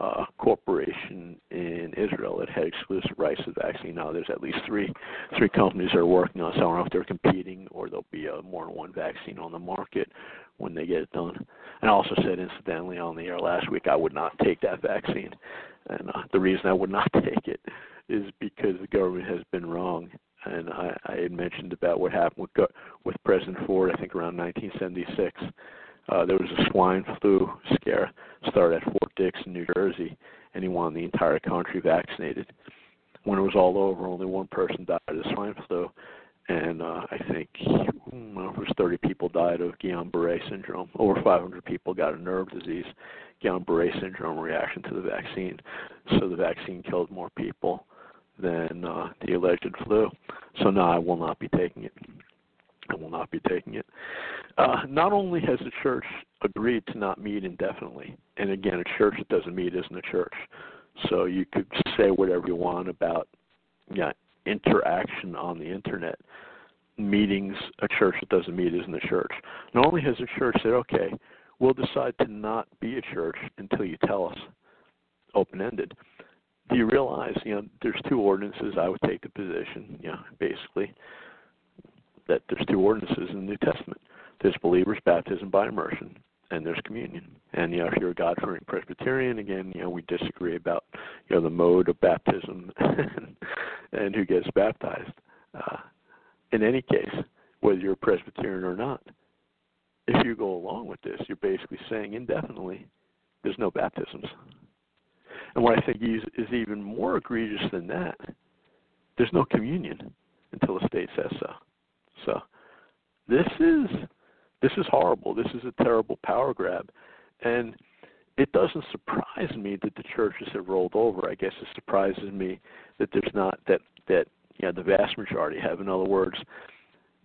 Speaker 5: uh, corporation in Israel that had exclusive rights to the vaccine. Now there's at least three three companies that are working on. So I don't know if they're competing or there'll be a more than one vaccine on the market when they get it done. And I also said incidentally on the air last week I would not take that vaccine, and uh, the reason I would not take it is because the government has been wrong and I, I had mentioned about what happened with with President Ford. I think around 1976, uh, there was a swine flu scare started at Fort Dix in New Jersey, and he wanted the entire country vaccinated. When it was all over, only one person died of swine flu, and uh, I think hmm, it was 30 people died of Guillain-Barré syndrome. Over 500 people got a nerve disease, Guillain-Barré syndrome reaction to the vaccine. So the vaccine killed more people than uh, the alleged flu. So no, I will not be taking it. I will not be taking it. Uh, not only has the church agreed to not meet indefinitely, and again, a church that doesn't meet isn't a church. So you could say whatever you want about yeah, interaction on the internet. Meetings, a church that doesn't meet isn't a church. Not only has the church said, okay, we'll decide to not be a church until you tell us, open ended do you realize, you know, there's two ordinances I would take the position, you know, basically that there's two ordinances in the New Testament. There's believers baptism by immersion and there's communion. And you know, if you're a God fearing Presbyterian, again, you know, we disagree about, you know, the mode of baptism and, and who gets baptized. Uh, in any case, whether you're a Presbyterian or not, if you go along with this, you're basically saying indefinitely there's no baptisms. And what I think is, is even more egregious than that, there's no communion until the state says so. So this is this is horrible. This is a terrible power grab, and it doesn't surprise me that the churches have rolled over. I guess it surprises me that there's not that that you know, the vast majority have. In other words,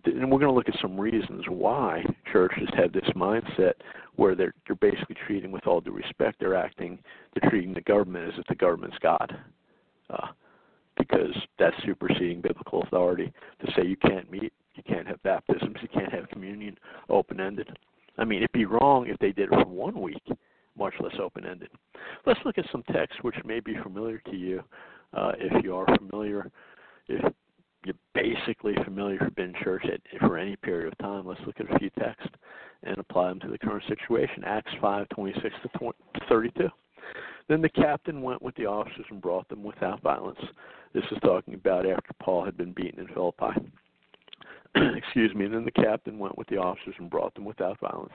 Speaker 5: and we're going to look at some reasons why churches have this mindset where they're they're basically treating with all due respect they're acting they're treating the government as if the government's god uh, because that's superseding biblical authority to say you can't meet you can't have baptisms you can't have communion open ended i mean it'd be wrong if they did it for one week much less open ended let's look at some texts which may be familiar to you uh, if you are familiar if you're basically familiar with been in church at, for any period of time, let's look at a few texts and apply them to the current situation. Acts 5, 26 to 20, 32. Then the captain went with the officers and brought them without violence. This is talking about after Paul had been beaten in Philippi. Excuse me. And then the captain went with the officers and brought them without violence,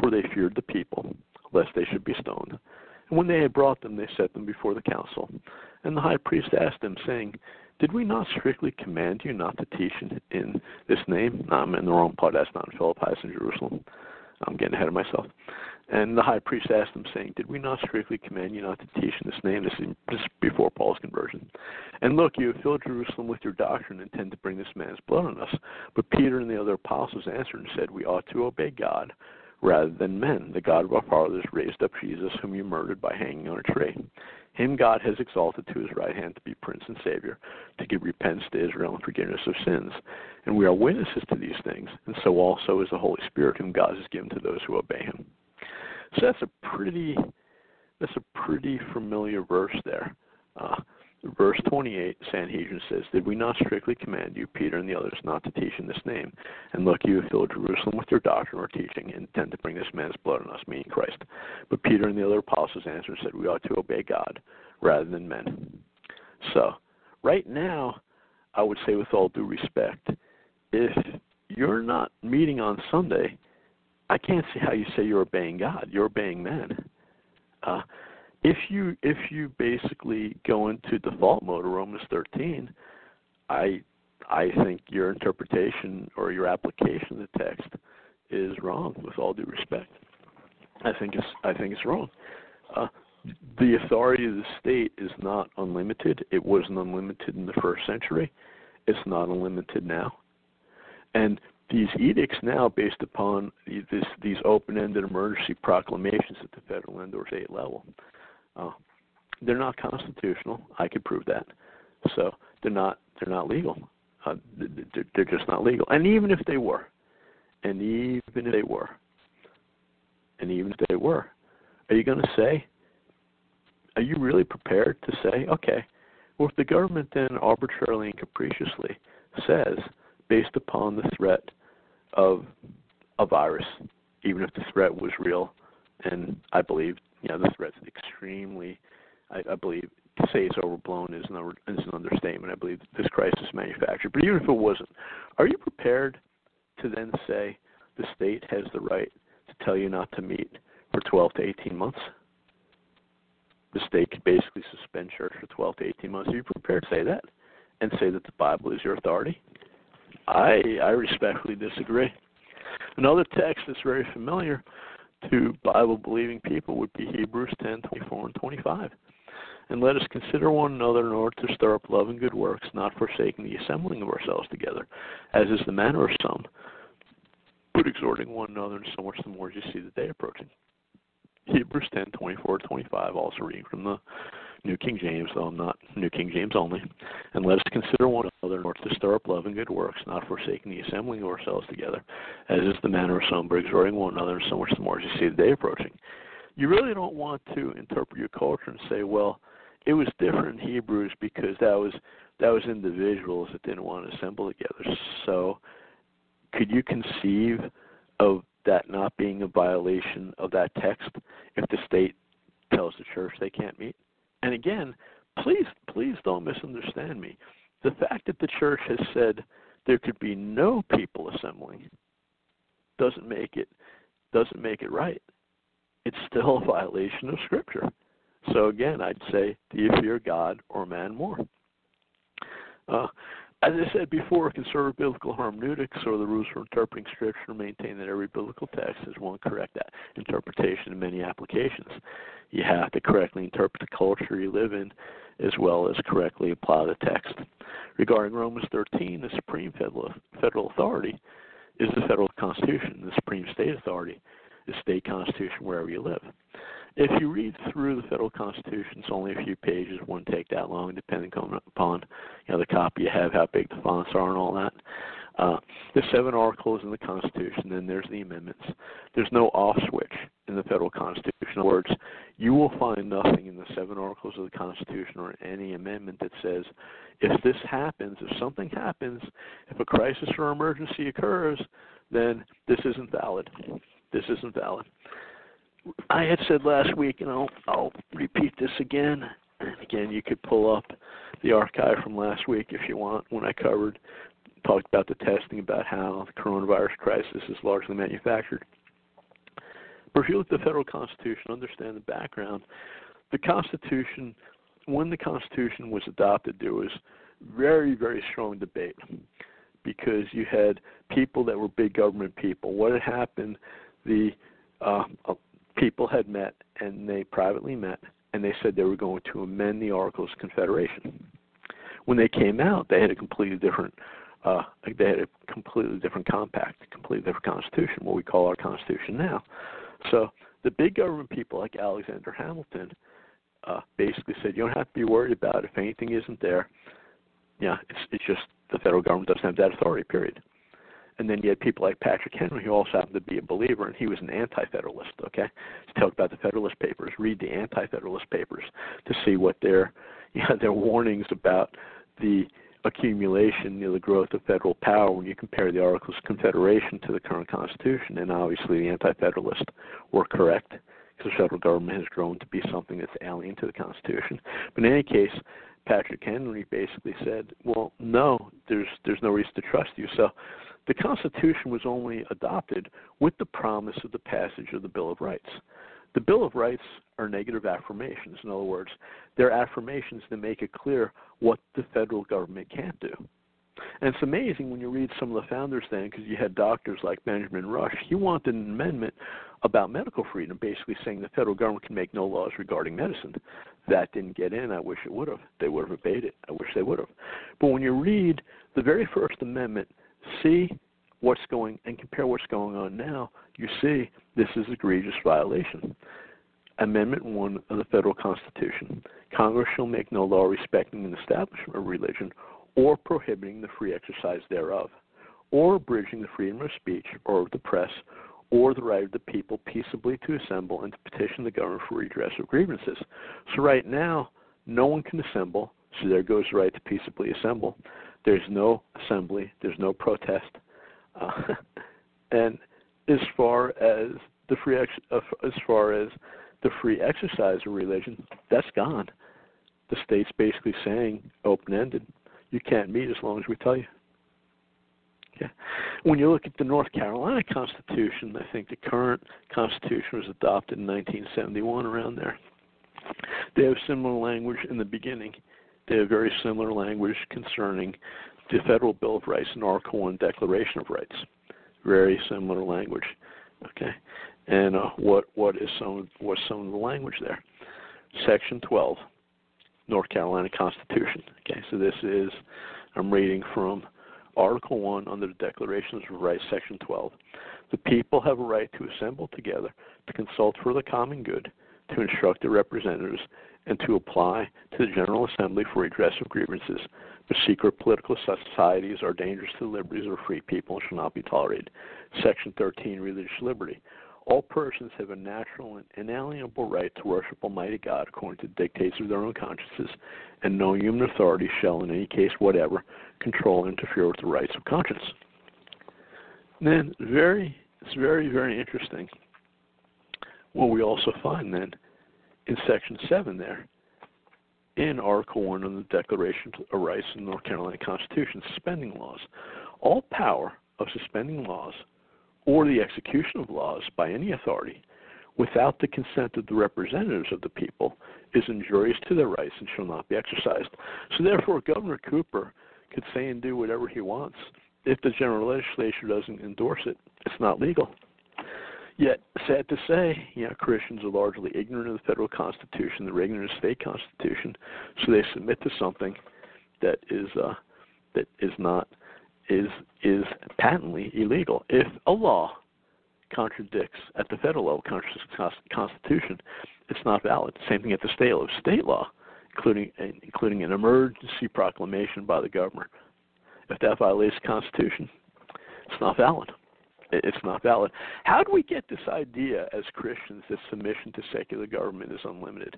Speaker 5: for they feared the people, lest they should be stoned. And when they had brought them, they set them before the council. And the high priest asked them, saying, did we not strictly command you not to teach in, in this name? No, I'm in the wrong part. That's not in Philippi, it's in Jerusalem. I'm getting ahead of myself. And the high priest asked them, saying, Did we not strictly command you not to teach in this name? This is, before Paul's conversion. And look, you have filled Jerusalem with your doctrine and intend to bring this man's blood on us. But Peter and the other apostles answered and said, We ought to obey God rather than men. The God of our fathers raised up Jesus, whom you murdered by hanging on a tree. Him God has exalted to his right hand to be Prince and Savior, to give repentance to Israel and forgiveness of sins. And we are witnesses to these things, and so also is the Holy Spirit, whom God has given to those who obey him. So that's a pretty that's a pretty familiar verse there. Uh, Verse 28, Sanhedrin says, Did we not strictly command you, Peter and the others, not to teach in this name? And look, you have filled Jerusalem with your doctrine or teaching, and intend to bring this man's blood on us, meaning Christ. But Peter and the other apostles answered and said, We ought to obey God rather than men. So, right now, I would say, with all due respect, if you're not meeting on Sunday, I can't see how you say you're obeying God. You're obeying man. Uh, if you if you basically go into default mode of Romans 13, I I think your interpretation or your application of the text is wrong. With all due respect, I think it's I think it's wrong. Uh, the authority of the state is not unlimited. It wasn't unlimited in the first century. It's not unlimited now. And these edicts now, based upon this, these open-ended emergency proclamations at the federal and or state level, uh, they're not constitutional. I could prove that. So they're not they're not legal. Uh, they're, they're just not legal. And even if they were, and even if they were, and even if they were, are you going to say? Are you really prepared to say, okay, well, if the government then arbitrarily and capriciously says, based upon the threat of a virus, even if the threat was real, and I believe you know the threat's extremely, I, I believe to say it's overblown is an, is an understatement. I believe this crisis is manufactured, but even if it wasn't, are you prepared to then say the state has the right to tell you not to meet for 12 to 18 months? The state could basically suspend church for 12 to 18 months. Are you prepared to say that and say that the Bible is your authority? I I respectfully disagree. Another text that's very familiar to Bible believing people would be Hebrews 10, 24 and 25. And let us consider one another in order to stir up love and good works, not forsaking the assembling of ourselves together, as is the manner of some, but exhorting one another, and so much the more as you see the day approaching. Hebrews 10, 24 25, also reading from the New King James, though I'm not New King James only. And let us consider one another in to stir up love and good works, not forsaking the assembling of ourselves together, as is the manner of some, but exhorting one another, and so much the more as you see the day approaching. You really don't want to interpret your culture and say, well, it was different in Hebrews because that was that was individuals that didn't want to assemble together. So, could you conceive of that not being a violation of that text if the state tells the church they can't meet? And again, please, please don't misunderstand me. The fact that the church has said there could be no people assembling doesn't make it doesn't make it right. It's still a violation of Scripture. So again, I'd say, do you fear God or man more? Uh, as I said before, conservative biblical hermeneutics or the rules for interpreting Scripture maintain that every biblical text has one correct interpretation and many applications. You have to correctly interpret the culture you live in as well as correctly apply the text. Regarding Romans 13, the supreme federal, federal authority is the federal constitution. The supreme state authority is the state constitution wherever you live. If you read through the federal constitution, it's only a few pages. It won't take that long, depending upon you know the copy you have, how big the fonts are, and all that. Uh, the seven articles in the Constitution, then there's the amendments. There's no off switch in the federal Constitution. In other words, you will find nothing in the seven articles of the Constitution or any amendment that says, if this happens, if something happens, if a crisis or emergency occurs, then this isn't valid. This isn't valid. I had said last week, and I'll, I'll repeat this again. And again, you could pull up the archive from last week if you want, when I covered, talked about the testing, about how the coronavirus crisis is largely manufactured. But if you look at the federal Constitution, understand the background. The Constitution, when the Constitution was adopted, there was very, very strong debate because you had people that were big government people. What had happened? The uh, people had met and they privately met and they said they were going to amend the Articles of Confederation. When they came out, they had a completely different uh, they had a completely different compact, a completely different constitution, what we call our constitution now. So the big government people like Alexander Hamilton uh, basically said you don't have to be worried about it. if anything isn't there. Yeah, it's it's just the federal government doesn't have that authority. Period and then you had people like Patrick Henry, who also happened to be a believer, and he was an anti-federalist. Okay, talk about the Federalist Papers, read the anti-federalist papers to see what their, you know, their warnings about the accumulation, you know, the growth of federal power when you compare the Articles of Confederation to the current Constitution, and obviously the anti-federalists were correct because the federal government has grown to be something that's alien to the Constitution. But in any case, Patrick Henry basically said, "Well, no, there's there's no reason to trust you." So, the Constitution was only adopted with the promise of the passage of the Bill of Rights. The Bill of Rights are negative affirmations. In other words, they're affirmations that make it clear what the federal government can't do. And it's amazing when you read some of the founders then, because you had doctors like Benjamin Rush. He wanted an amendment about medical freedom, basically saying the federal government can make no laws regarding medicine. That didn't get in. I wish it would have. They would have obeyed it. I wish they would have. But when you read the very first amendment, see what's going and compare what's going on now, you see this is egregious violation. Amendment 1 of the Federal Constitution. Congress shall make no law respecting an establishment of religion or prohibiting the free exercise thereof, or abridging the freedom of speech or of the press, or the right of the people peaceably to assemble and to petition the government for redress of grievances. So right now, no one can assemble, so there goes the right to peaceably assemble. There's no assembly, there's no protest. Uh, and as far as the free ex- uh, as far as the free exercise of religion, that's gone. The state's basically saying open-ended you can't meet as long as we tell you. Yeah. When you look at the North Carolina Constitution, I think the current Constitution was adopted in 1971, around there. They have similar language in the beginning. They have very similar language concerning the Federal Bill of Rights and Article One Declaration of Rights. Very similar language. Okay, and uh, what what is some what's some of the language there? Section 12 North Carolina Constitution. Okay, so this is, I'm reading from Article 1 under the Declarations of Rights, Section 12. The people have a right to assemble together, to consult for the common good, to instruct their representatives, and to apply to the General Assembly for redress of grievances. But secret political societies are dangerous to the liberties of free people and shall not be tolerated. Section 13, Religious Liberty. All persons have a natural and inalienable right to worship Almighty God according to the dictates of their own consciences, and no human authority shall, in any case whatever, control or interfere with the rights of conscience. then, very, it's very, very interesting what we also find then in Section 7 there, in Article 1 of the Declaration of Rights in the North Carolina Constitution, suspending laws. All power of suspending laws or the execution of laws by any authority without the consent of the representatives of the people is injurious to their rights and shall not be exercised. So therefore Governor Cooper could say and do whatever he wants. If the general legislature doesn't endorse it, it's not legal. Yet, sad to say, you know, Christians are largely ignorant of the federal constitution, the ignorant of the state constitution, so they submit to something that is uh, that is not is is patently illegal. If a law contradicts at the federal level contradicts the Constitution, it's not valid. Same thing at the state level. State law, including including an emergency proclamation by the governor, if that violates the Constitution, it's not valid. It's not valid. How do we get this idea as Christians that submission to secular government is unlimited?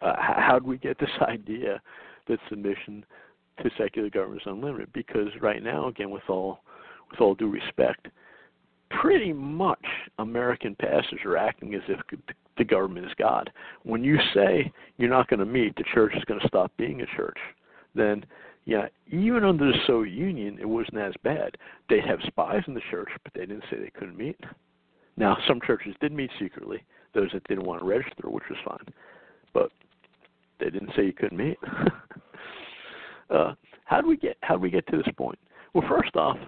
Speaker 5: Uh, how do we get this idea that submission to secular government is unlimited because right now, again, with all with all due respect, pretty much American pastors are acting as if the government is God. When you say you're not going to meet, the church is going to stop being a church. Then, yeah, even under the Soviet Union, it wasn't as bad. They'd have spies in the church, but they didn't say they couldn't meet. Now, some churches did meet secretly, those that didn't want to register, which was fine, but they didn't say you couldn't meet. Uh, how do we get how do we get to this point? Well, first off,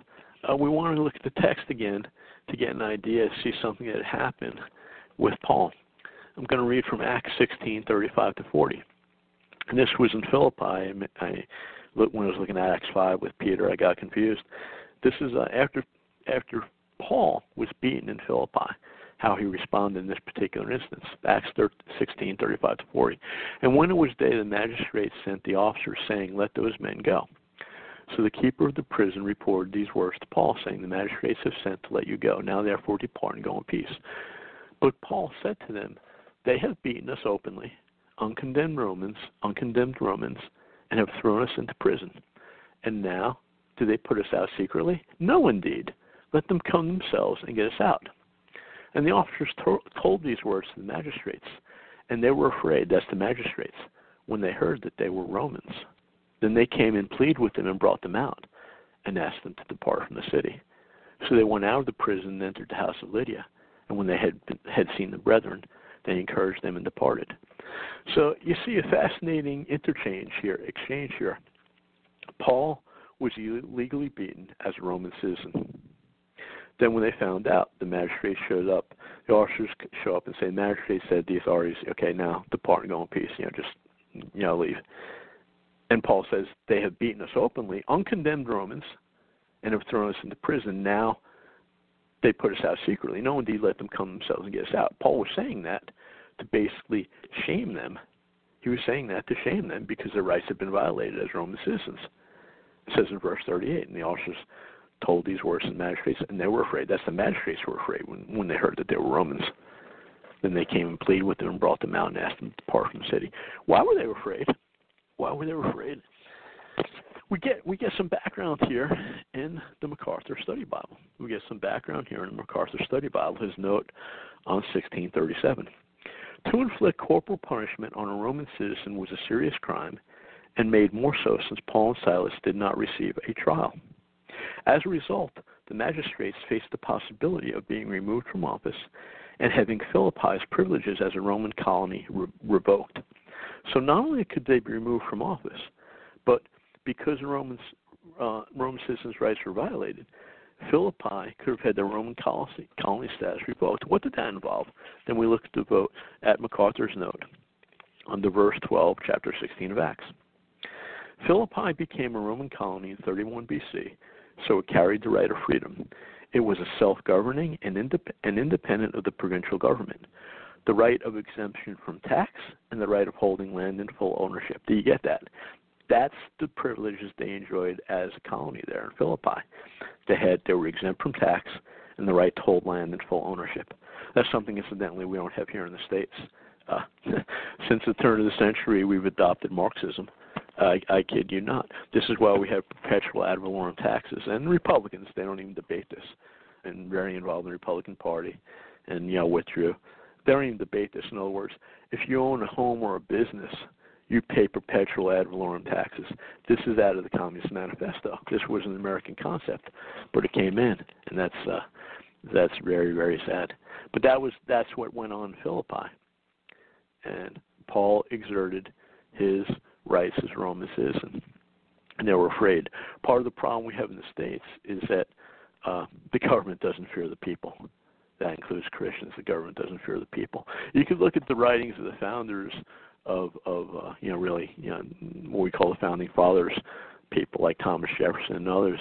Speaker 5: uh, we want to look at the text again to get an idea, see something that happened with Paul. I'm going to read from Acts 16:35 to 40, and this was in Philippi. I, I look when I was looking at Acts 5 with Peter, I got confused. This is uh, after after Paul was beaten in Philippi how he responded in this particular instance. Acts 16, 35 to 40. And when it was day, the magistrates sent the officers, saying, Let those men go. So the keeper of the prison reported these words to Paul, saying, The magistrates have sent to let you go. Now therefore depart and go in peace. But Paul said to them, They have beaten us openly, uncondemned Romans, uncondemned Romans, and have thrown us into prison. And now do they put us out secretly? No, indeed. Let them come themselves and get us out. And the officers to- told these words to the magistrates, and they were afraid, that's the magistrates, when they heard that they were Romans. Then they came and pleaded with them and brought them out and asked them to depart from the city. So they went out of the prison and entered the house of Lydia. And when they had been, had seen the brethren, they encouraged them and departed. So you see a fascinating interchange here, exchange here. Paul was illegally beaten as a Roman citizen. Then, when they found out, the magistrate showed up. The officers show up and say, "The magistrate said the authorities, okay, now depart and go in peace. You know, just you know, leave." And Paul says, "They have beaten us openly, uncondemned Romans, and have thrown us into prison. Now they put us out secretly. No, indeed, let them come themselves and get us out." Paul was saying that to basically shame them. He was saying that to shame them because their rights had been violated as Roman citizens. It says in verse 38, and the officers told these words to the magistrates, and they were afraid. That's the magistrates were afraid when, when they heard that they were Romans. Then they came and pleaded with them and brought them out and asked them to depart from the city. Why were they afraid? Why were they afraid? We get we get some background here in the MacArthur Study Bible. We get some background here in the MacArthur Study Bible. His note on 1637. To inflict corporal punishment on a Roman citizen was a serious crime, and made more so since Paul and Silas did not receive a trial. As a result, the magistrates faced the possibility of being removed from office and having Philippi's privileges as a Roman colony re- revoked. So not only could they be removed from office, but because Romans, uh, Roman citizens' rights were violated, Philippi could have had their Roman colony, colony status revoked. What did that involve? Then we look at the vote at MacArthur's note on the verse 12, chapter 16 of Acts. Philippi became a Roman colony in 31 BC, so it carried the right of freedom. It was a self-governing and, indep- and independent of the provincial government. The right of exemption from tax and the right of holding land in full ownership. Do you get that? That's the privileges they enjoyed as a colony there in Philippi. They had they were exempt from tax and the right to hold land in full ownership. That's something, incidentally, we don't have here in the states. Uh, since the turn of the century, we've adopted Marxism, I, I kid you not. This is why we have perpetual ad valorem taxes. And Republicans, they don't even debate this. And very involved in the Republican Party, and you know withdrew. They don't even debate this. In other words, if you own a home or a business, you pay perpetual ad valorem taxes. This is out of the Communist Manifesto. This was an American concept, but it came in, and that's uh, that's very very sad. But that was that's what went on in Philippi, and Paul exerted his rights as a Roman citizen. And they were afraid. Part of the problem we have in the States is that uh, the government doesn't fear the people. That includes Christians. The government doesn't fear the people. You could look at the writings of the founders of, of uh, you know, really, you know, what we call the founding fathers, people like Thomas Jefferson and others,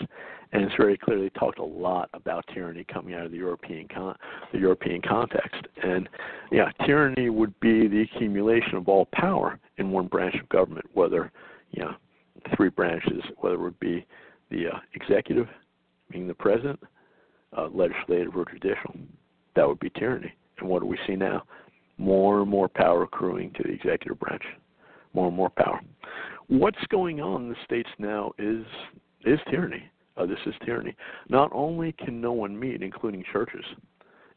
Speaker 5: and it's very clearly talked a lot about tyranny coming out of the European con- the European context. And yeah, tyranny would be the accumulation of all power in one branch of government, whether you know three branches, whether it would be the uh, executive, being the president, uh, legislative, or judicial. That would be tyranny. And what do we see now? More and more power accruing to the executive branch. More and more power. What's going on in the states now is is tyranny uh, this is tyranny. Not only can no one meet, including churches,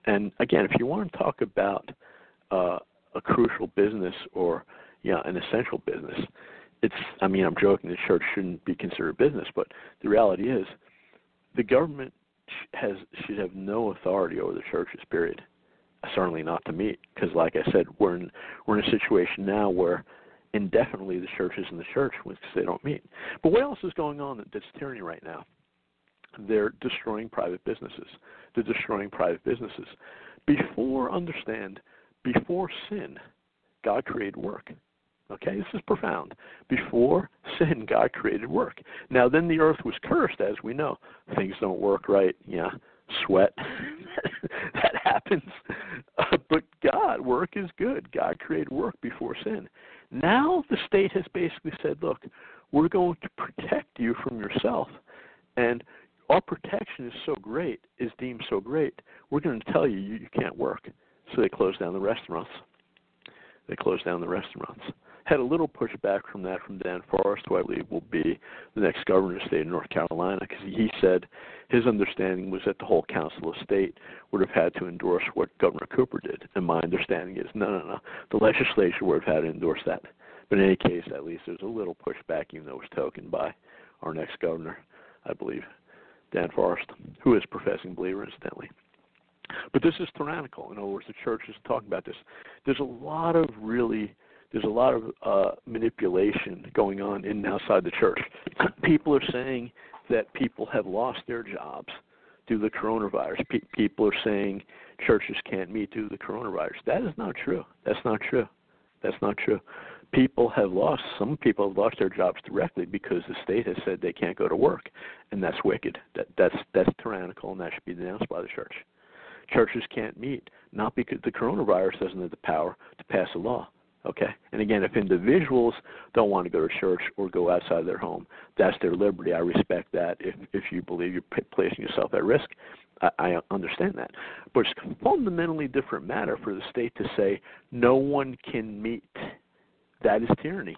Speaker 5: and again, if you want to talk about uh, a crucial business or yeah, an essential business, it's. I mean, I'm joking. The church shouldn't be considered business, but the reality is, the government has should have no authority over the churches. Period. Certainly not to meet, because like I said, we're in we're in a situation now where indefinitely the church is in the church because they don't meet. But what else is going on that's tyranny right now? they're destroying private businesses. They're destroying private businesses. Before, understand, before sin, God created work. Okay, this is profound. Before sin, God created work. Now, then the earth was cursed, as we know. Things don't work right. Yeah, sweat. that happens. Uh, but God, work is good. God created work before sin. Now the state has basically said, look, we're going to protect you from yourself. And our protection is so great, is deemed so great, we're going to tell you, you you can't work. So they closed down the restaurants. They closed down the restaurants. Had a little pushback from that from Dan Forest, who I believe will be the next governor of the state of North Carolina, because he said his understanding was that the whole Council of State would have had to endorse what Governor Cooper did. And my understanding is no, no, no. The legislature would have had to endorse that But in any case, at least there's a little pushback, even though it was token by our next governor, I believe, Dan Forest, who is professing believer, incidentally. But this is tyrannical. In other words, the church is talking about this. There's a lot of really, there's a lot of uh, manipulation going on in and outside the church. people are saying that people have lost their jobs due to the coronavirus. Pe- people are saying churches can't meet due to the coronavirus. That is not true. That's not true. That's not true. People have lost. Some people have lost their jobs directly because the state has said they can't go to work, and that's wicked. That that's that's tyrannical, and that should be denounced by the church. Churches can't meet not because the coronavirus doesn't have the power to pass a law. Okay, and again, if individuals don't want to go to church or go outside of their home, that's their liberty. I respect that. If if you believe you're p- placing yourself at risk, I, I understand that. But it's a fundamentally different matter for the state to say no one can meet. That is tyranny.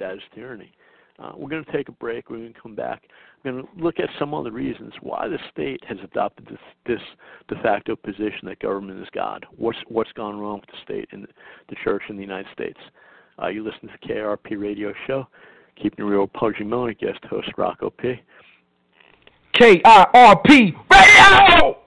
Speaker 5: That is tyranny. Uh, we're going to take a break. We're going to come back. We're going to look at some of the reasons why the state has adopted this, this de facto position that government is God. What's what's gone wrong with the state and the church in the United States? Uh, you listen to the KRP radio show. Keeping it real, Pudgy Miller, guest host Rocco P.
Speaker 4: KIRP Radio!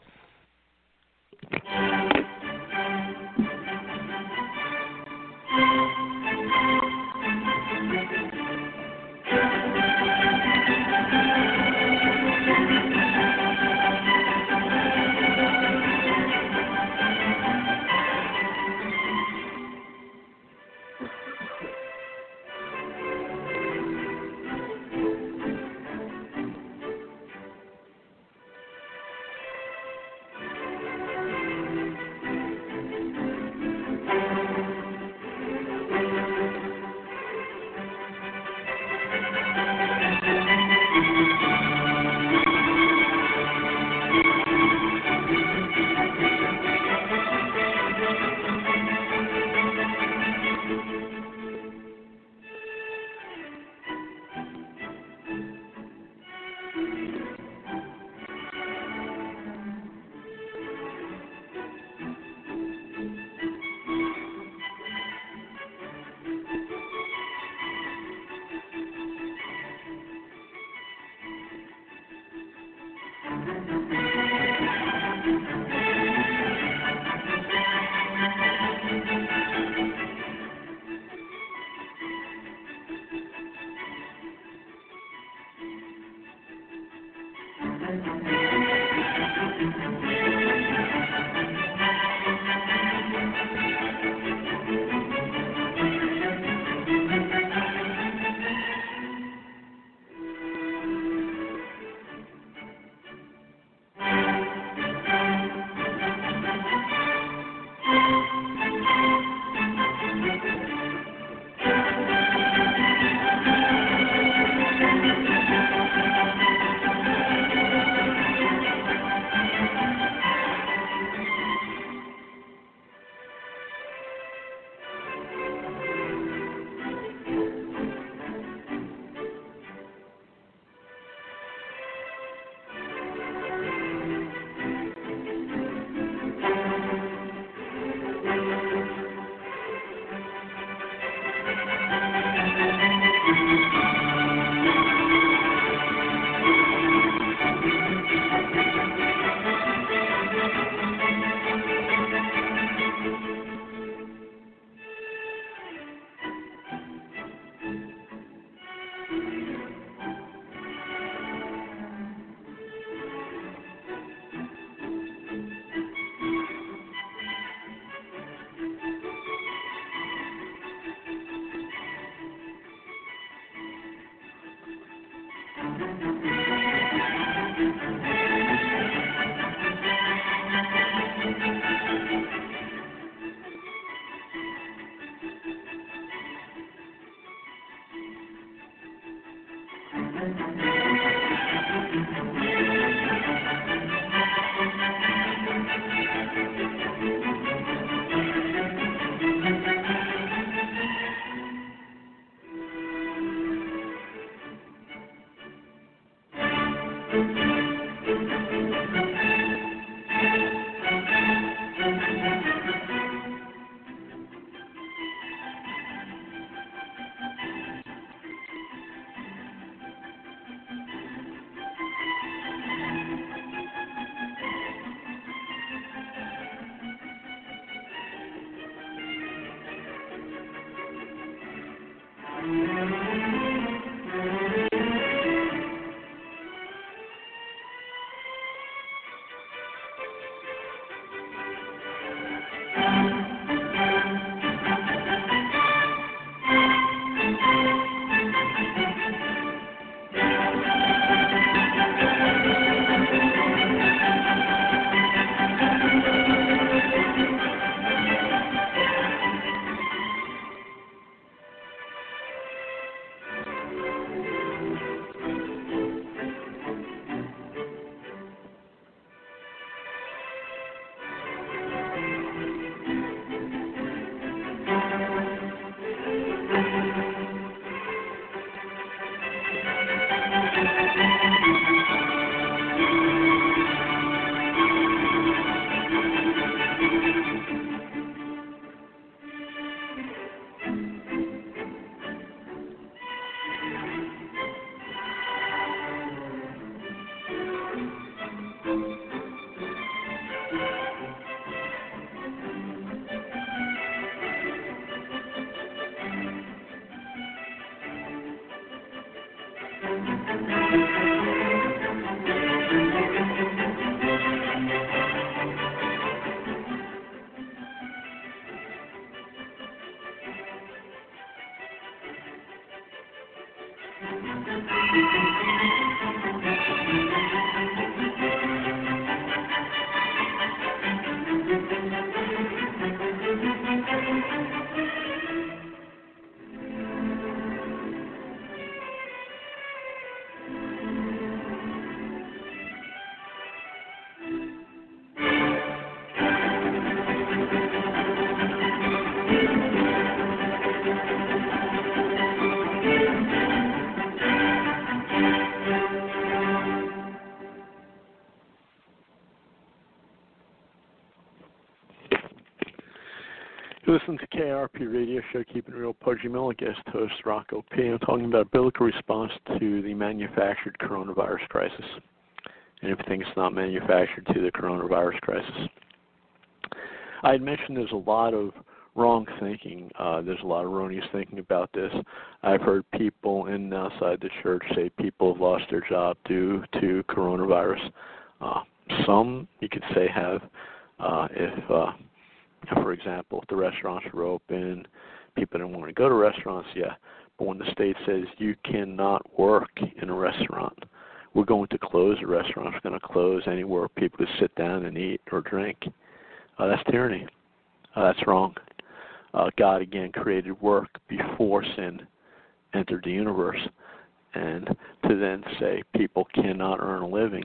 Speaker 5: KRP Radio Show, Keeping Real. Pudgy Miller, guest host Rocco P. I'm talking about biblical response to the manufactured coronavirus crisis, and everything that's not manufactured to the coronavirus crisis. I had mentioned there's a lot of wrong thinking. Uh, there's a lot of erroneous thinking about this. I've heard people in outside the church say people have lost their job due to coronavirus. Uh, some you could say have. Uh, if uh, for example, if the restaurants were open, people didn't want to go to restaurants, yeah. But when the state says you cannot work in a restaurant, we're going to close the restaurant, we're going to close anywhere people sit down and eat or drink. Uh, that's tyranny. Uh, that's wrong. Uh, God again created work before sin entered the universe, and to then say people cannot earn a living,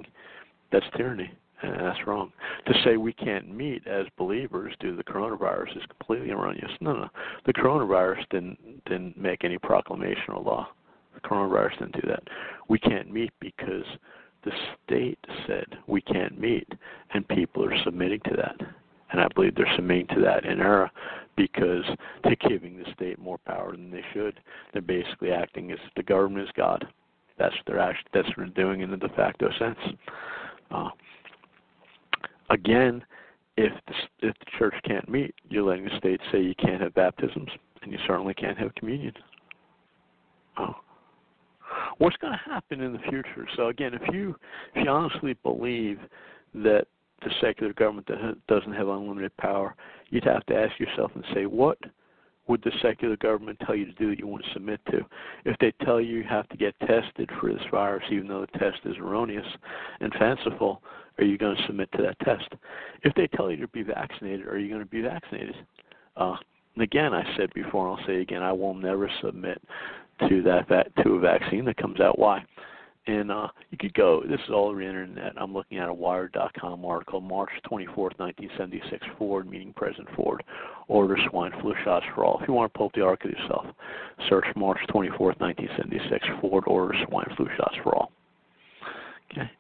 Speaker 5: that's tyranny. And that's wrong. To say we can't meet as believers due to the coronavirus is completely erroneous. No, no. The coronavirus didn't didn't make any proclamation or law. The coronavirus didn't do that. We can't meet because the state said we can't meet, and people are submitting to that. And I believe they're submitting to that in error because they're giving the state more power than they should. They're basically acting as if the government is God. That's what they're actually that's what they're doing in the de facto sense. Uh, again, if the, if the church can't meet, you're letting the state say you can't have baptisms, and you certainly can't have communion. Oh. What's going to happen in the future? So again, if you if you honestly believe that the secular government doesn't have unlimited power, you'd have to ask yourself and say, what would the secular government tell you to do that you want to submit to? If they tell you you have to get tested for this virus, even though the test is erroneous and fanciful, are you going to submit to that test? If they tell you to be vaccinated, are you going to be vaccinated? Uh, and again, I said before, and I'll say again, I will never submit to that to a vaccine that comes out. Why? And uh, you could go. This is all over the internet. I'm looking at a Wired.com article, March 24th, 1976. Ford meeting President Ford orders swine flu shots for all. If you want to pull up the article yourself, search March 24th, 1976. Ford orders swine flu shots for all. Okay.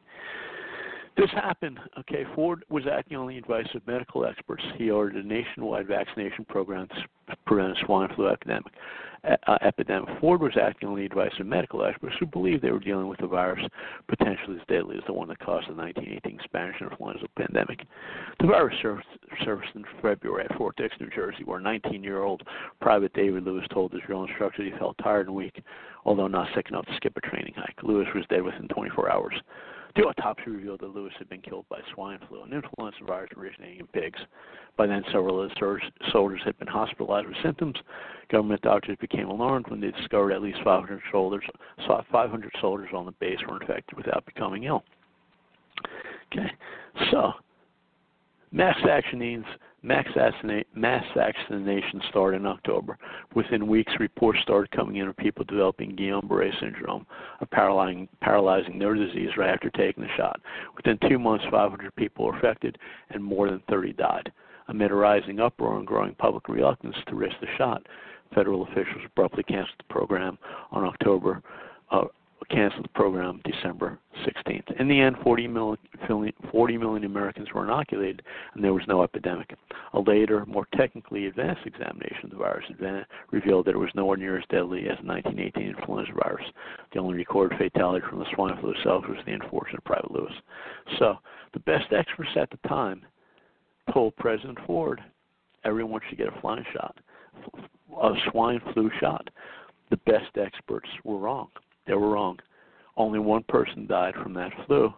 Speaker 5: This happened. Okay, Ford was acting on the advice of medical experts. He ordered a nationwide vaccination program to prevent a swine flu epidemic. Uh, epidemic. Ford was acting on the advice of medical experts who believed they were dealing with a virus potentially as deadly as the one that caused the 1918 Spanish influenza pandemic. The virus surfaced in February at Fort Dix, New Jersey, where 19-year-old Private David Lewis told his drill instructor he felt tired and weak, although not sick enough to skip a training hike. Lewis was dead within 24 hours. The autopsy revealed that Lewis had been killed by swine flu, an influenza virus originating in pigs. By then, several of the soldiers had been hospitalized with symptoms. Government doctors became alarmed when they discovered at least 500 soldiers, 500 soldiers on the base were infected without becoming ill. Okay, so mass vaccines Mass, vaccination started in October. Within weeks, reports started coming in of people developing Guillain-Barré syndrome, a paralyzing, paralyzing their disease right after taking the shot. Within two months, 500 people were affected, and more than 30 died. Amid a rising uproar and growing public reluctance to risk the shot, federal officials abruptly canceled the program on October uh, canceled the program December 16th. In the end, 40 million, 40 million Americans were inoculated, and there was no epidemic. A later, more technically advanced examination of the virus revealed that it was nowhere near as deadly as the 1918 influenza virus. The only recorded fatality from the swine flu itself was the unfortunate Private Lewis. So, the best experts at the time told President Ford everyone should get a flying shot, a swine flu shot. The best experts were wrong. They were wrong. only one person died from that flu.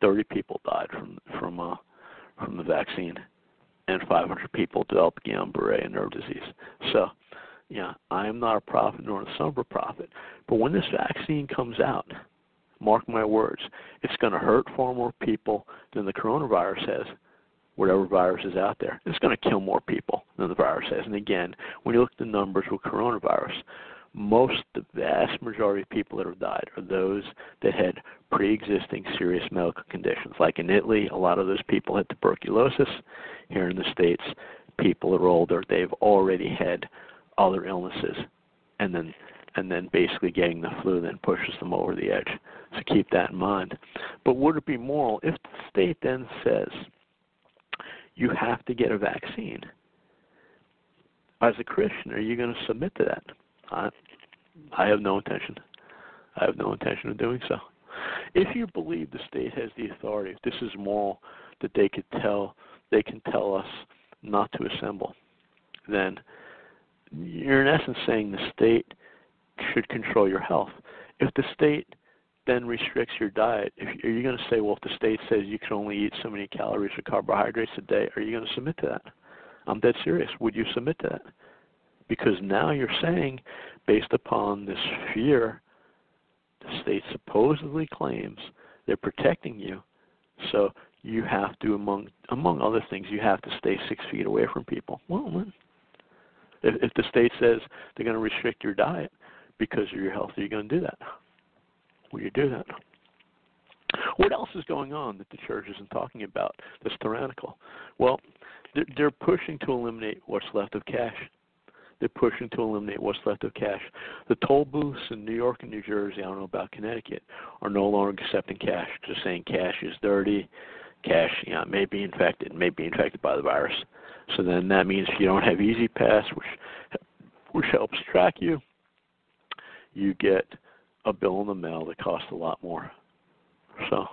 Speaker 5: Thirty people died from from uh, from the vaccine, and 500 people developed Guillain-Barré and nerve disease. So, yeah, I am not a prophet nor a prophet. But when this vaccine comes out, mark my words, it's going to hurt far more people than the coronavirus has whatever virus is out there. It's going to kill more people than the virus has. And again, when you look at the numbers with coronavirus, most, the vast majority of people that have died are those that had pre-existing serious medical conditions. Like in Italy, a lot of those people had tuberculosis. Here in the States, people are older, they've already had other illnesses. And then and then basically getting the flu then pushes them over the edge. So keep that in mind. But would it be moral if the state then says you have to get a vaccine? As a Christian, are you going to submit to that? I, have no intention. I have no intention of doing so. If you believe the state has the authority, if this is moral, that they could tell, they can tell us not to assemble, then you're in essence saying the state should control your health. If the state then restricts your diet, if, are you going to say, well, if the state says you can only eat so many calories or carbohydrates a day, are you going to submit to that? I'm dead serious. Would you submit to that? Because now you're saying, based upon this fear, the state supposedly claims they're protecting you, so you have to, among among other things, you have to stay six feet away from people. Well, if, if the state says they're going to restrict your diet, because of your health, are you going to do that? Will you do that? What else is going on that the church isn't talking about that's tyrannical? Well, they're pushing to eliminate what's left of cash. They're pushing to eliminate what's left of cash. The toll booths in New York and New Jersey, I don't know about Connecticut, are no longer accepting cash. Just saying cash is dirty. Cash, you know, may be infected, may be infected by the virus. So then that means if you don't have E-ZPass, which which helps track you, you get a bill in the mail that costs a lot more. So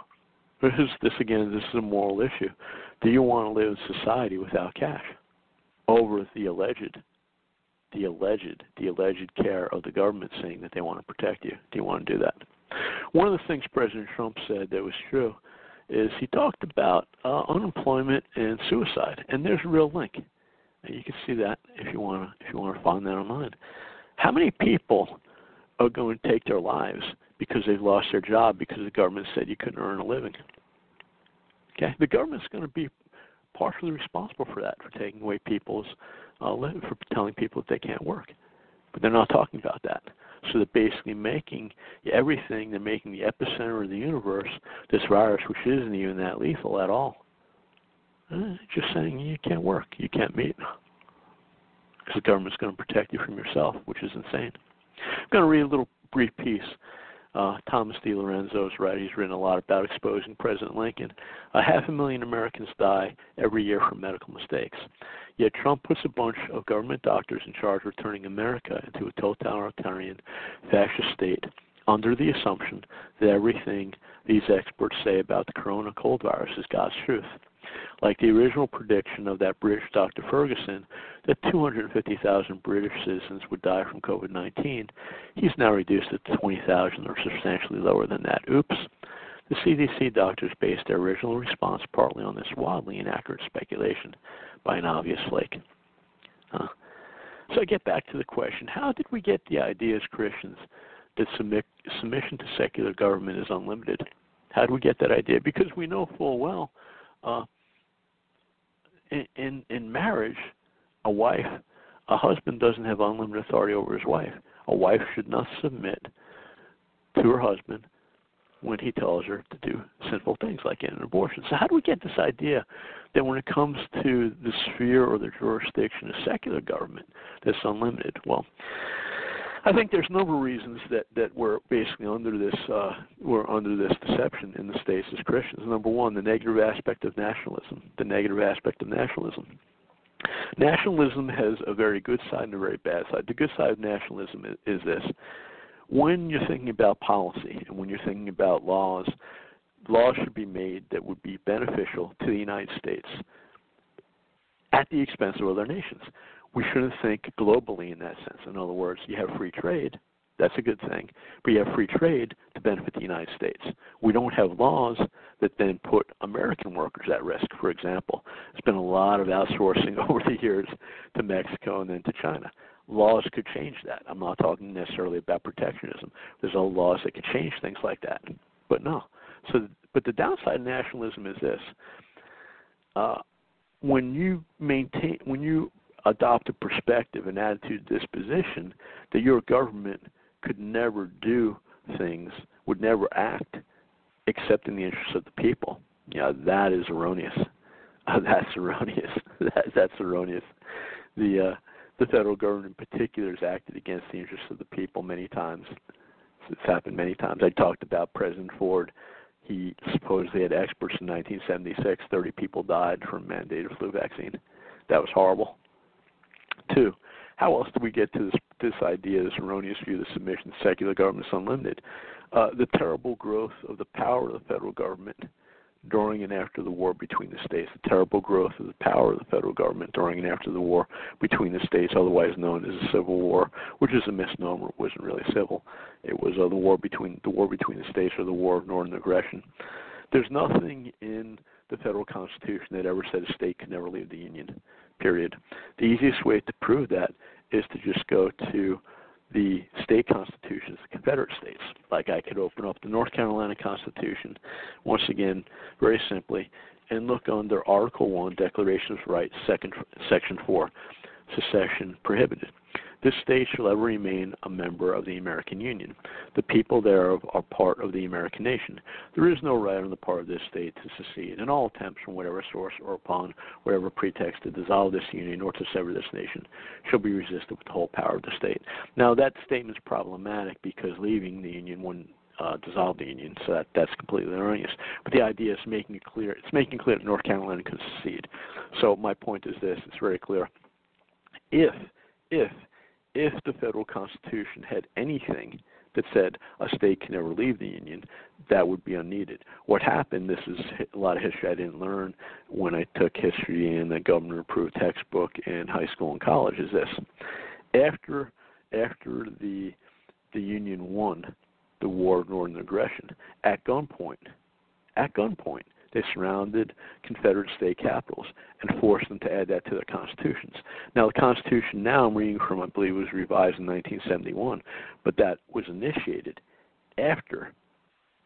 Speaker 5: this is this again this is a moral issue. Do you want to live in society without cash? Over the alleged the alleged the alleged care of the government saying that they want to protect you. Do you want to do that? One of the things President Trump said that was true is he talked about uh, unemployment and suicide, and there's a real link. And you can see that if you want to if you want to find that online. How many people are going to take their lives because they've lost their job because the government said you couldn't earn a living. Okay, the government's going to be partially responsible for that, for taking away people's uh, for telling people that they can't work. But they're not talking about that. So they're basically making everything. They're making the epicenter of the universe this virus, which isn't even that lethal at all. Eh, just saying you can't work, you can't meet, because the government's going to protect you from yourself, which is insane. I'm going to read a little brief piece. Uh, Thomas DiLorenzo is right. He's written a lot about exposing President Lincoln. A half a million Americans die every year from medical mistakes. Yet Trump puts a bunch of government doctors in charge of turning America into a totalitarian fascist state under the assumption that everything these experts say about the corona cold virus is God's truth. Like the original prediction of that British Dr. Ferguson that 250,000 British citizens would die from COVID 19, he's now reduced it to 20,000 or substantially lower than that. Oops. The CDC doctors based their original response partly on this wildly inaccurate speculation by an obvious flake. Huh. So I get back to the question how did we get the idea as Christians that submit, submission to secular government is unlimited? How did we get that idea? Because we know full well uh, in, in in marriage, a wife, a husband doesn't have unlimited authority over his wife. A wife should not submit to her husband when he tells her to do sinful things like an abortion. So how do we get this idea that when it comes to the sphere or the jurisdiction of secular government, that's unlimited? Well, I think there's a number of reasons that that we're basically under this uh, we're under this deception in the states as Christians. Number one, the negative aspect of nationalism. The negative aspect of nationalism. Nationalism has a very good side and a very bad side. The good side of nationalism is, is this: when you're thinking about policy and when you're thinking about laws, laws should be made that would be beneficial to the United States at the expense of other nations we shouldn't think globally in that sense. In other words, you have free trade, That's a good thing. But you have free trade to benefit the United States. We don't have laws that then put American workers at risk, for example. There's been a lot of outsourcing over the years to Mexico and then to China. Laws could change that. I'm not talking necessarily about protectionism. There's all laws that could change things like that. But no. So, but the downside of nationalism is this: uh, when you maintain, when you adopt a perspective, an attitude, disposition that your government could never do things, would never act except in the interests of the people. Yeah, that is erroneous. Uh, that's erroneous. that, that's erroneous. The uh, the federal government in particular has acted against the interests of the people many times. It's happened many times. I talked about President Ford. He supposedly had experts in 1976. 30 people died from mandated flu vaccine. That was horrible. Two, how else do we get to this this idea, this erroneous view that submission secular government is unlimited? Uh, the terrible growth of the power of the federal government during and after the war between the states, the terrible growth of the power of the federal government during and after the war between the states, otherwise known as the Civil War, which is a misnomer. It wasn't really civil. It was uh, the war between the war between the states or the war of northern aggression. There's nothing in the federal constitution that ever said a state can never leave the union. Period. The easiest way to prove that is to just go to the state constitutions, the Confederate states. Like I could open up the North Carolina Constitution, once again, very simply, and look under Article 1, Declaration of Rights, second, Section 4, secession prohibited. This state shall ever remain a member of the American Union. The people thereof are part of the American nation. There is no right on the part of this state to secede, and all attempts from whatever source or upon whatever pretext to dissolve this union or to sever this nation shall be resisted with the whole power of the state. Now, that statement is problematic because leaving the union wouldn't uh, dissolve the union, so that that's completely erroneous. But the idea is making it clear. It's making clear that North Carolina can secede. So my point is this: it's very clear. If if if the federal constitution had anything that said a state can never leave the union, that would be unneeded. What happened, this is a lot of history I didn't learn when I took history in the government approved textbook in high school and college, is this. After after the the Union won the war of northern aggression, at gunpoint, at gunpoint, they surrounded Confederate state capitals and forced them to add that to their constitutions. Now, the Constitution now I'm reading from, I believe, was revised in 1971, but that was initiated after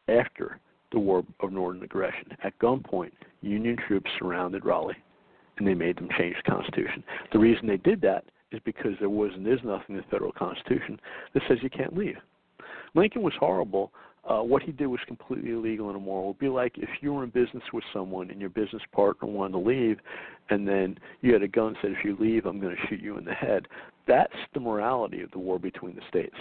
Speaker 5: after the War of Northern Aggression. At gunpoint, Union troops surrounded Raleigh, and they made them change the Constitution. The reason they did that is because there was and is nothing in the federal Constitution that says you can't leave. Lincoln was horrible uh, what he did was completely illegal and immoral. It would be like if you were in business with someone and your business partner wanted to leave, and then you had a gun and said, "If you leave, I'm going to shoot you in the head." That's the morality of the war between the states.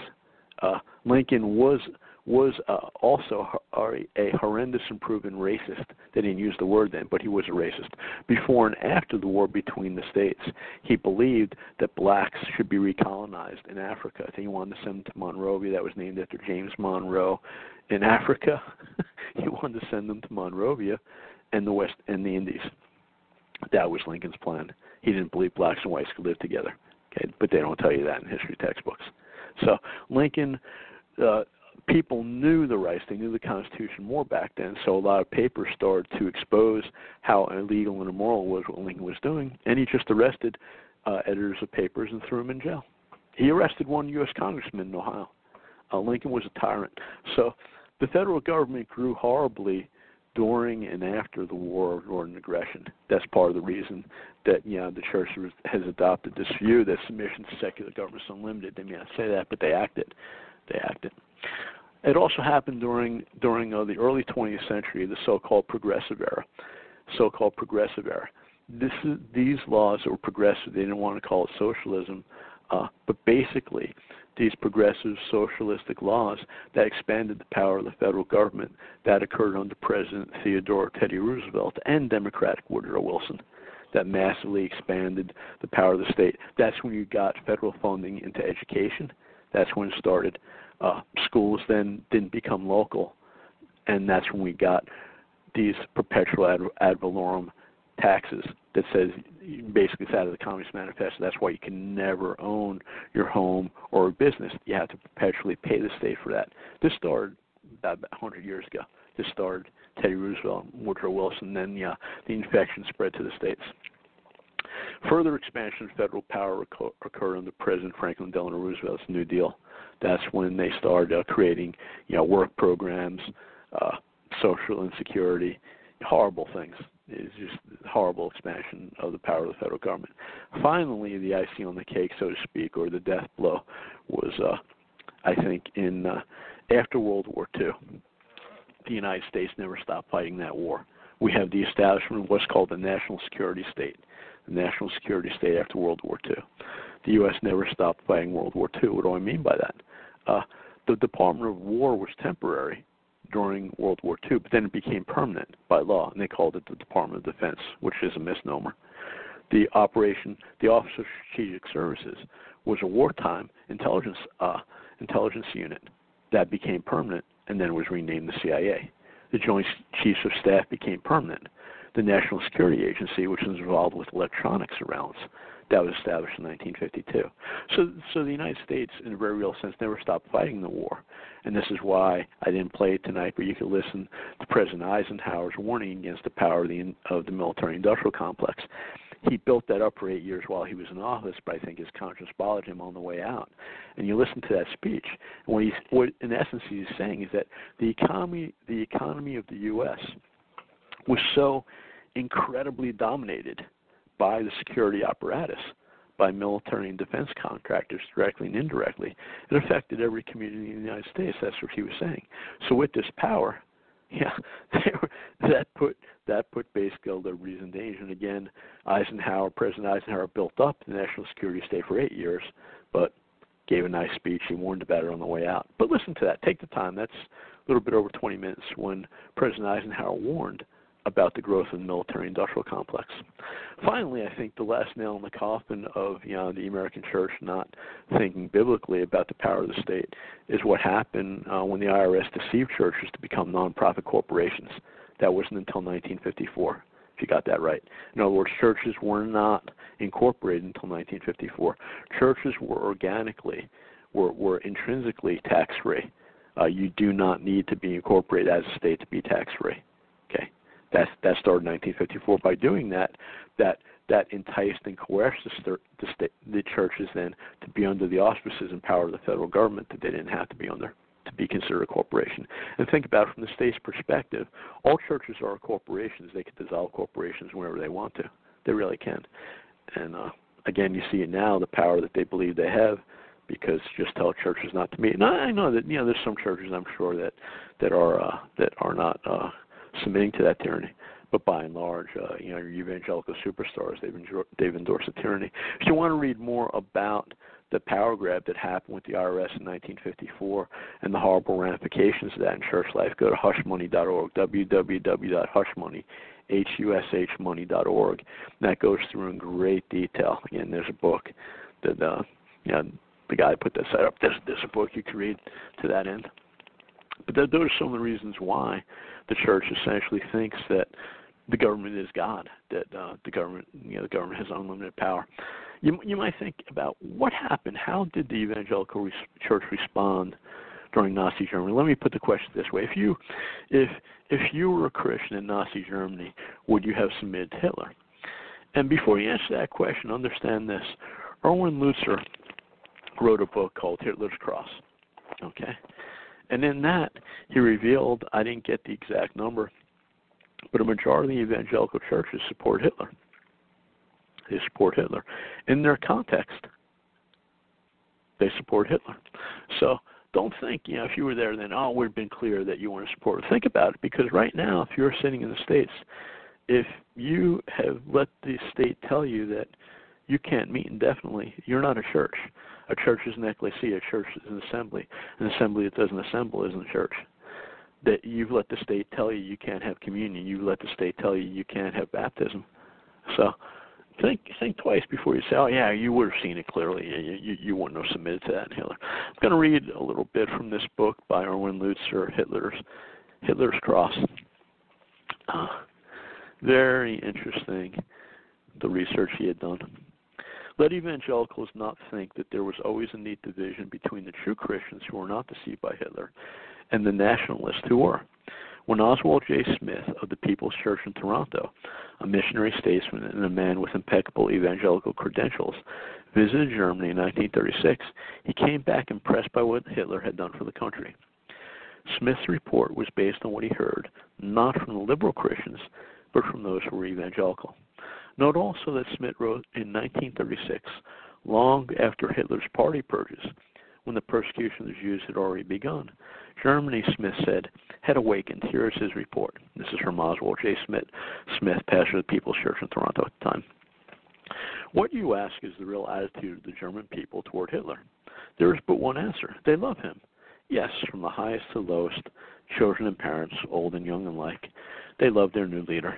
Speaker 5: Uh, Lincoln was was uh, also a, a horrendous and proven racist. They didn't use the word then, but he was a racist. Before and after the war between the states, he believed that blacks should be recolonized in Africa. I think he wanted to send them to Monrovia. That was named after James Monroe. In Africa, he wanted to send them to Monrovia and the West and the Indies. That was Lincoln's plan. He didn't believe blacks and whites could live together. Okay, but they don't tell you that in history textbooks. So Lincoln uh, people knew the rights, they knew the Constitution more back then, so a lot of papers started to expose how illegal and immoral was what Lincoln was doing, and he just arrested uh, editors of papers and threw them in jail. He arrested one U.S. congressman in Ohio. Uh, Lincoln was a tyrant. So the federal government grew horribly during and after the war of northern aggression. That's part of the reason that you know the church has adopted this view that submission to secular government is unlimited. They may not say that, but they act it. They act it. It also happened during during uh, the early 20th century, the so-called progressive era. So-called progressive era. This is, these laws that were progressive. They didn't want to call it socialism, uh, but basically, these progressive socialistic laws that expanded the power of the federal government that occurred under President Theodore Teddy Roosevelt and Democratic Woodrow Wilson that massively expanded the power of the state. That's when you got federal funding into education. That's when it started uh, schools then didn't become local, and that's when we got these perpetual ad, ad valorem taxes that says basically it's out of the Communist Manifesto. That's why you can never own your home or a business. You have to perpetually pay the state for that. This started about 100 years ago. This started Teddy Roosevelt, Woodrow Wilson, then yeah, the infection spread to the states. Further expansion of federal power occurred under President Franklin Delano Roosevelt's New Deal. That's when they started uh, creating, you know, work programs, uh, social insecurity, horrible things. It's just horrible expansion of the power of the federal government. Finally, the icing on the cake, so to speak, or the death blow, was, uh, I think, in uh, after World War II. The United States never stopped fighting that war. We have the establishment of what's called the national security state the national security state after World War II. The U.S. never stopped fighting World War II. What do I mean by that? Uh, the Department of War was temporary during World War II, but then it became permanent by law, and they called it the Department of Defense, which is a misnomer. The operation, the Office of Strategic Services, was a wartime intelligence uh, intelligence unit that became permanent and then was renamed the CIA. The Joint Chiefs of Staff became permanent the National Security Agency, which was involved with electronic surveillance. That was established in 1952. So, so the United States, in a very real sense, never stopped fighting the war, and this is why I didn't play it tonight. But you can listen to President Eisenhower's warning against the power of the of the military-industrial complex. He built that up for eight years while he was in office, but I think his conscience bothered him on the way out. And you listen to that speech, and what he's, what in essence he's saying is that the economy, the economy of the U.S. was so incredibly dominated by the security apparatus, by military and defense contractors, directly and indirectly. It affected every community in the United States. That's what he was saying. So with this power, yeah, that put that put base skilled liberties danger. And again, Eisenhower, President Eisenhower, built up the national security state for eight years, but gave a nice speech. He warned about it on the way out. But listen to that. Take the time. That's a little bit over 20 minutes when President Eisenhower warned about the growth of the military industrial complex. Finally, I think the last nail in the coffin of you know the American church not thinking biblically about the power of the state is what happened uh, when the IRS deceived churches to become nonprofit corporations. That wasn't until 1954. If you got that right. In other words, churches were not incorporated until 1954. Churches were organically, were, were intrinsically tax free. Uh, you do not need to be incorporated as a state to be tax free. Okay, that that started in 1954. By doing that, that that enticed and coerced the, the, state, the churches then to be under the auspices and power of the federal government that they didn't have to be under to be considered a corporation. And think about it from the state's perspective. All churches are corporations. They can dissolve corporations whenever they want to. They really can. And uh, again, you see it now, the power that they believe they have because just tell churches not to meet. And I know that you know there's some churches I'm sure that that are uh, that are not uh, submitting to that tyranny. But by and large, uh, you know, your evangelical superstars, they've, enjoyed, they've endorsed the tyranny. If you want to read more about the power grab that happened with the IRS in 1954 and the horrible ramifications of that in church life, go to hushmoney.org, www.hushmoney, H-U-S-H And that goes through in great detail. Again, there's a book that, uh, you know, the guy put that site up. There's, there's a book you can read to that end. But those are some of the reasons why the church essentially thinks that the government is God, that uh, the government, you know, the government has unlimited power. You you might think about what happened. How did the evangelical re- church respond during Nazi Germany? Let me put the question this way: If you if if you were a Christian in Nazi Germany, would you have submitted to Hitler? And before you answer that question, understand this: Erwin Lutzer wrote a book called Hitler's Cross. Okay, and in that, he revealed, I didn't get the exact number, but a majority of the evangelical churches support Hitler. They support Hitler. In their context, they support Hitler. So don't think, you know, if you were there, then, oh, we've been clear that you want to support. Think about it, because right now, if you're sitting in the States, if you have let the state tell you that you can't meet indefinitely, you're not a church. A church is an ecclesia. A church is an assembly. An assembly that doesn't assemble isn't a church. That you've let the state tell you you can't have communion. You've let the state tell you you can't have baptism. So think think twice before you say, "Oh yeah, you would have seen it clearly. You you, you wouldn't have submitted to that." Hitler. I'm going to read a little bit from this book by Erwin Lutzer, Hitler's Hitler's Cross. Uh, very interesting the research he had done. Let evangelicals not think that there was always a neat division between the true Christians who were not deceived by Hitler and the nationalists who were. When Oswald J. Smith of the People's Church in Toronto, a missionary statesman and a man with impeccable evangelical credentials, visited Germany in 1936, he came back impressed by what Hitler had done for the country. Smith's report was based on what he heard, not from the liberal Christians, but from those who were evangelical. Note also that Smith wrote in 1936, long after Hitler's party purges, when the persecution of the Jews had already begun. Germany, Smith said, had awakened. Here is his report. This is from Oswald J. Smith, Smith, pastor of the People's Church in Toronto at the time. What you ask is the real attitude of the German people toward Hitler. There is but one answer. They love him. Yes, from the highest to the lowest, children and parents, old and young alike, they love their new leader.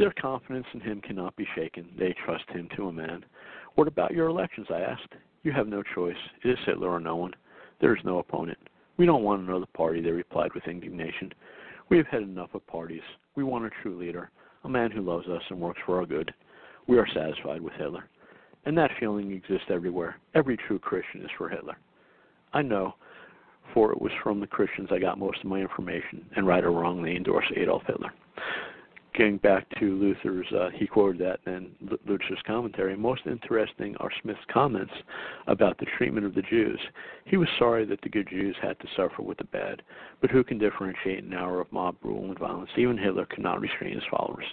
Speaker 5: Their confidence in him cannot be shaken. They trust him to a man. What about your elections? I asked. You have no choice. It is Hitler or no one. There is no opponent. We don't want another party, they replied with indignation. We have had enough of parties. We want a true leader, a man who loves us and works for our good. We are satisfied with Hitler. And that feeling exists everywhere. Every true Christian is for Hitler. I know, for it was from the Christians I got most of my information, and right or wrong, they endorse Adolf Hitler getting back to Lutzer's, uh, he quoted that in Lutzer's commentary. Most interesting are Smith's comments about the treatment of the Jews. He was sorry that the good Jews had to suffer with the bad, but who can differentiate an hour of mob rule and violence? Even Hitler could not restrain his followers.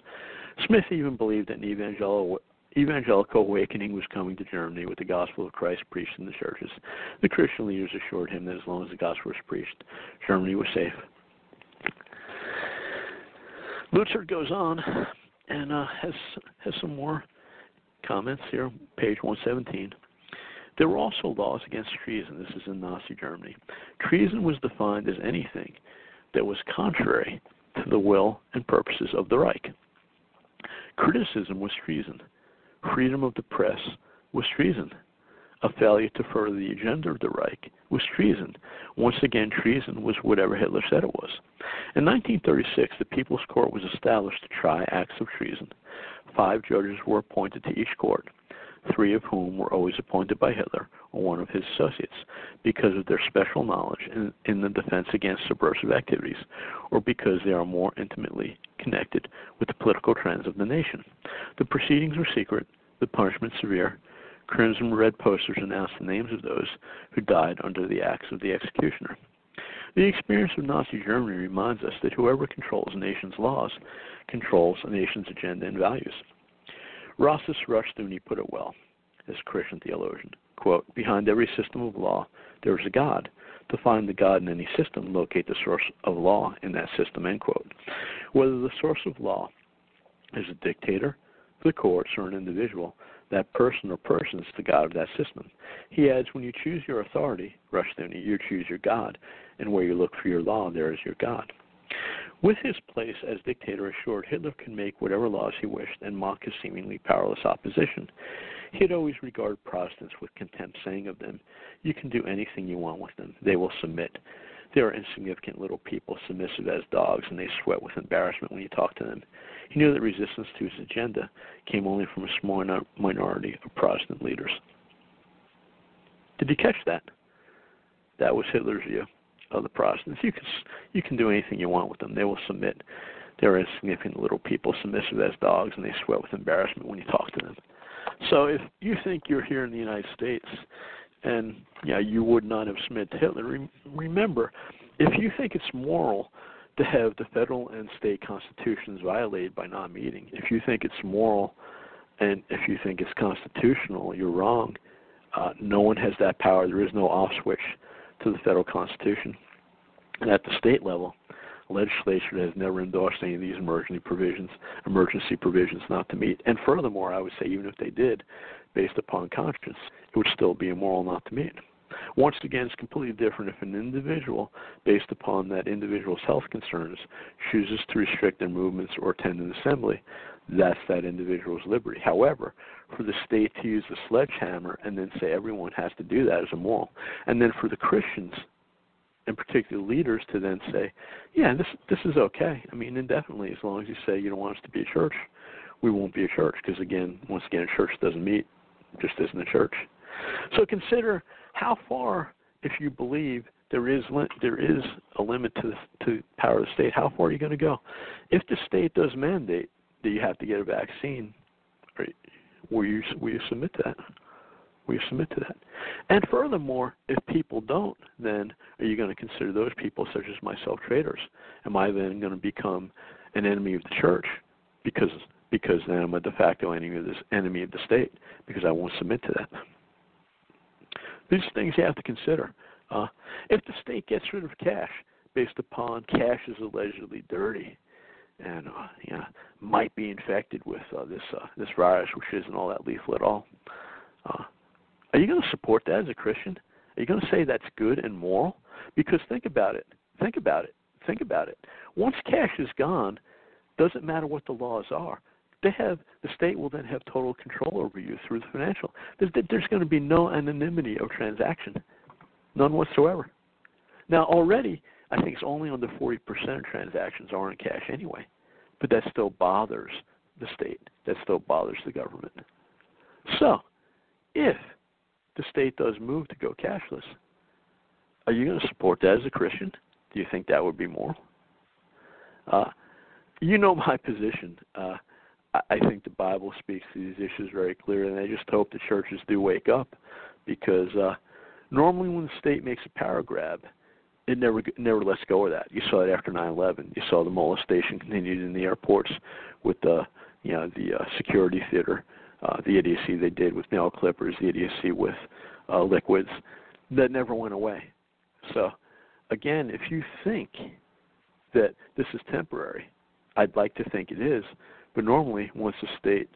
Speaker 5: Smith even believed that an evangelical evangelical awakening was coming to Germany with the gospel of Christ preached in the churches. The Christian leaders assured him that as long as the gospel was preached, Germany was safe. Lutzer goes on and uh, has has some more comments here, page 117. There were also laws against treason. This is in Nazi Germany. Treason was defined as anything that was contrary to the will and purposes of the Reich. Criticism was treason. Freedom of the press was treason. A failure to further the agenda of the Reich was treason. Once again, treason was whatever Hitler said it was. In 1936, the People's Court was established to try acts of treason. Five judges were appointed to each court, three of whom were always appointed by Hitler or one of his associates because of their special knowledge in, in the defense against subversive activities or because they are more intimately connected with the political trends of the nation. The proceedings were secret, the punishment severe, Crimson red posters announced the names of those who died under the axe of the executioner. The experience of Nazi Germany reminds us that whoever controls a nation's laws controls a nation's agenda and values. Rousas Rushdoony put it well, as Christian theologian. Quote, Behind every system of law, there is a God. To find the God in any system, locate the source of law in that system, end quote. Whether the source of law is a dictator, the courts, or an individual, that person or persons the God of that system. He adds, when you choose your authority, Rushdoony, you choose your God, and where you look for your law, there is your God. With his place as dictator assured, Hitler can make whatever laws he wished and mock his seemingly powerless opposition. He had always regarded Protestants with contempt, saying of them, You can do anything you want with them. They will submit. They are insignificant little people, submissive as dogs, and they sweat with embarrassment when you talk to them. He knew that resistance to his agenda came only from a small minority of Protestant leaders. Did you catch that? That was Hitler's view of the Protestants. You can you can do anything you want with them; they will submit. They're insignificant little people, submissive as dogs, and they sweat with embarrassment when you talk to them. So, if you think you're here in the United States and yeah, you would not have submitted to Hitler, re- remember, if you think it's moral to have the federal and state constitutions violated by non meeting. If you think it's moral and if you think it's constitutional, you're wrong. Uh, no one has that power. There is no off switch to the federal constitution. And at the state level, legislature has never endorsed any of these emergency provisions, emergency provisions not to meet. And furthermore, I would say even if they did, based upon conscience, it would still be immoral not to meet. Once again, it's completely different if an individual, based upon that individual's health concerns, chooses to restrict their movements or attend an assembly. That's that individual's liberty. However, for the state to use the sledgehammer and then say everyone has to do that is immoral, and then for the Christians, in particular leaders, to then say, yeah, this this is okay. I mean, indefinitely, as long as you say you don't want us to be a church, we won't be a church because again, once again, a church doesn't meet, just isn't a church. So consider how far, if you believe there is there is a limit to to power of the state. How far are you going to go? If the state does mandate that you have to get a vaccine, will you will you submit to that? Will you submit to that? And furthermore, if people don't, then are you going to consider those people, such as myself, traitors? Am I then going to become an enemy of the church because because then I'm a de facto enemy of this enemy of the state because I won't submit to that? These things you have to consider. Uh, if the state gets rid of cash based upon cash is allegedly dirty and uh, you know, might be infected with uh, this uh, this virus, which isn't all that lethal at all, uh, are you going to support that as a Christian? Are you going to say that's good and moral? Because think about it. Think about it. Think about it. Once cash is gone, doesn't matter what the laws are. They have the state will then have total control over you through the financial. There's, there's going to be no anonymity of transaction. None whatsoever. Now, already, I think it's only under 40% of transactions are in cash anyway, but that still bothers the state. That still bothers the government. So, if the state does move to go cashless, are you going to support that as a Christian? Do you think that would be moral? Uh, you know my position. Uh, I think the Bible speaks to these issues very clearly, and I just hope the churches do wake up because uh, Normally, when the state makes a power grab, it never never lets go of that. You saw it after 9/11. You saw the molestation continued in the airports with the you know the uh, security theater, uh, the idiocy they did with nail clippers, the idiocy with uh, liquids. That never went away. So, again, if you think that this is temporary, I'd like to think it is. But normally, once the state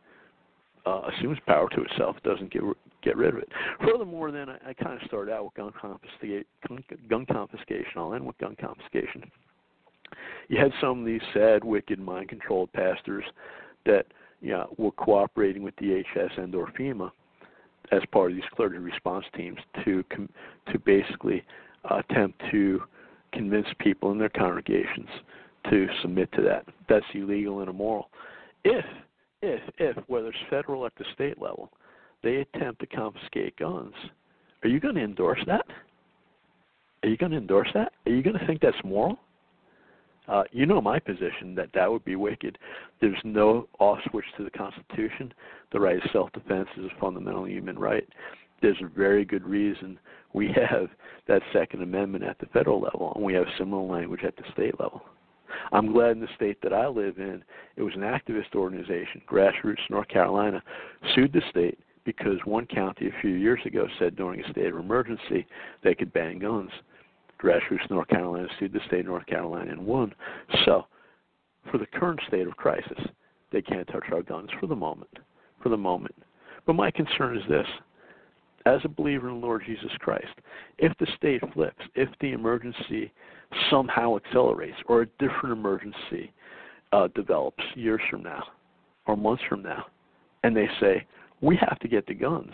Speaker 5: uh, assumes power to itself, it doesn't get get rid of it. Furthermore, then I, I kind of started out with gun confiscation. Gun confiscation. I'll end with gun confiscation. You had some of these sad, wicked, mind-controlled pastors that you know, were cooperating with DHS and or FEMA as part of these clergy response teams to com- to basically uh, attempt to convince people in their congregations to submit to that. That's illegal and immoral. If if if whether it's federal at the state level, they attempt to confiscate guns, are you going to endorse that? Are you going to endorse that? Are you going to think that's moral? Uh, you know my position that that would be wicked. There's no off switch to the Constitution. The right of self-defense is a fundamental human right. There's a very good reason we have that Second Amendment at the federal level, and we have similar language at the state level. I'm glad in the state that I live in, it was an activist organization, Grassroots North Carolina, sued the state because one county a few years ago said during a state of emergency they could ban guns. Grassroots North Carolina sued the state of North Carolina and won. So, for the current state of crisis, they can't touch our guns for the moment. For the moment. But my concern is this as a believer in Lord Jesus Christ, if the state flips, if the emergency somehow accelerates, or a different emergency uh, develops years from now or months from now, and they say, we have to get the guns.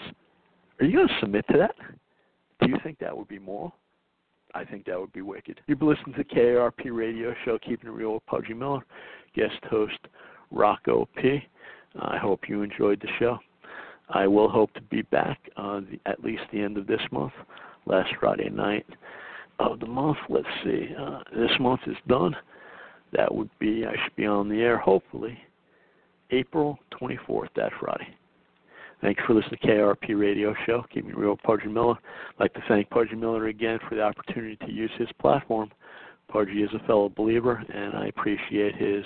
Speaker 5: Are you going to submit to that? Do you think that would be moral? I think that would be wicked. You've listening to KRP radio show, Keeping It Real with Pudgy Miller, guest host Rocco P. I hope you enjoyed the show. I will hope to be back uh, the, at least the end of this month, last Friday night of the month. Let's see, uh, this month is done. That would be, I should be on the air hopefully April 24th, that Friday. Thanks for listening to KARP Radio Show. Keep me real, Pudgy Miller. I'd like to thank Pudgy Miller again for the opportunity to use his platform. Pudgy is a fellow believer, and I appreciate his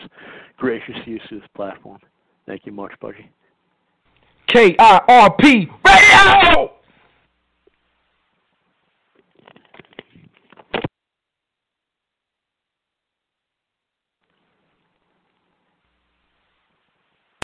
Speaker 5: gracious use of this platform. Thank you much, Pudgy.
Speaker 4: KIRP Radio!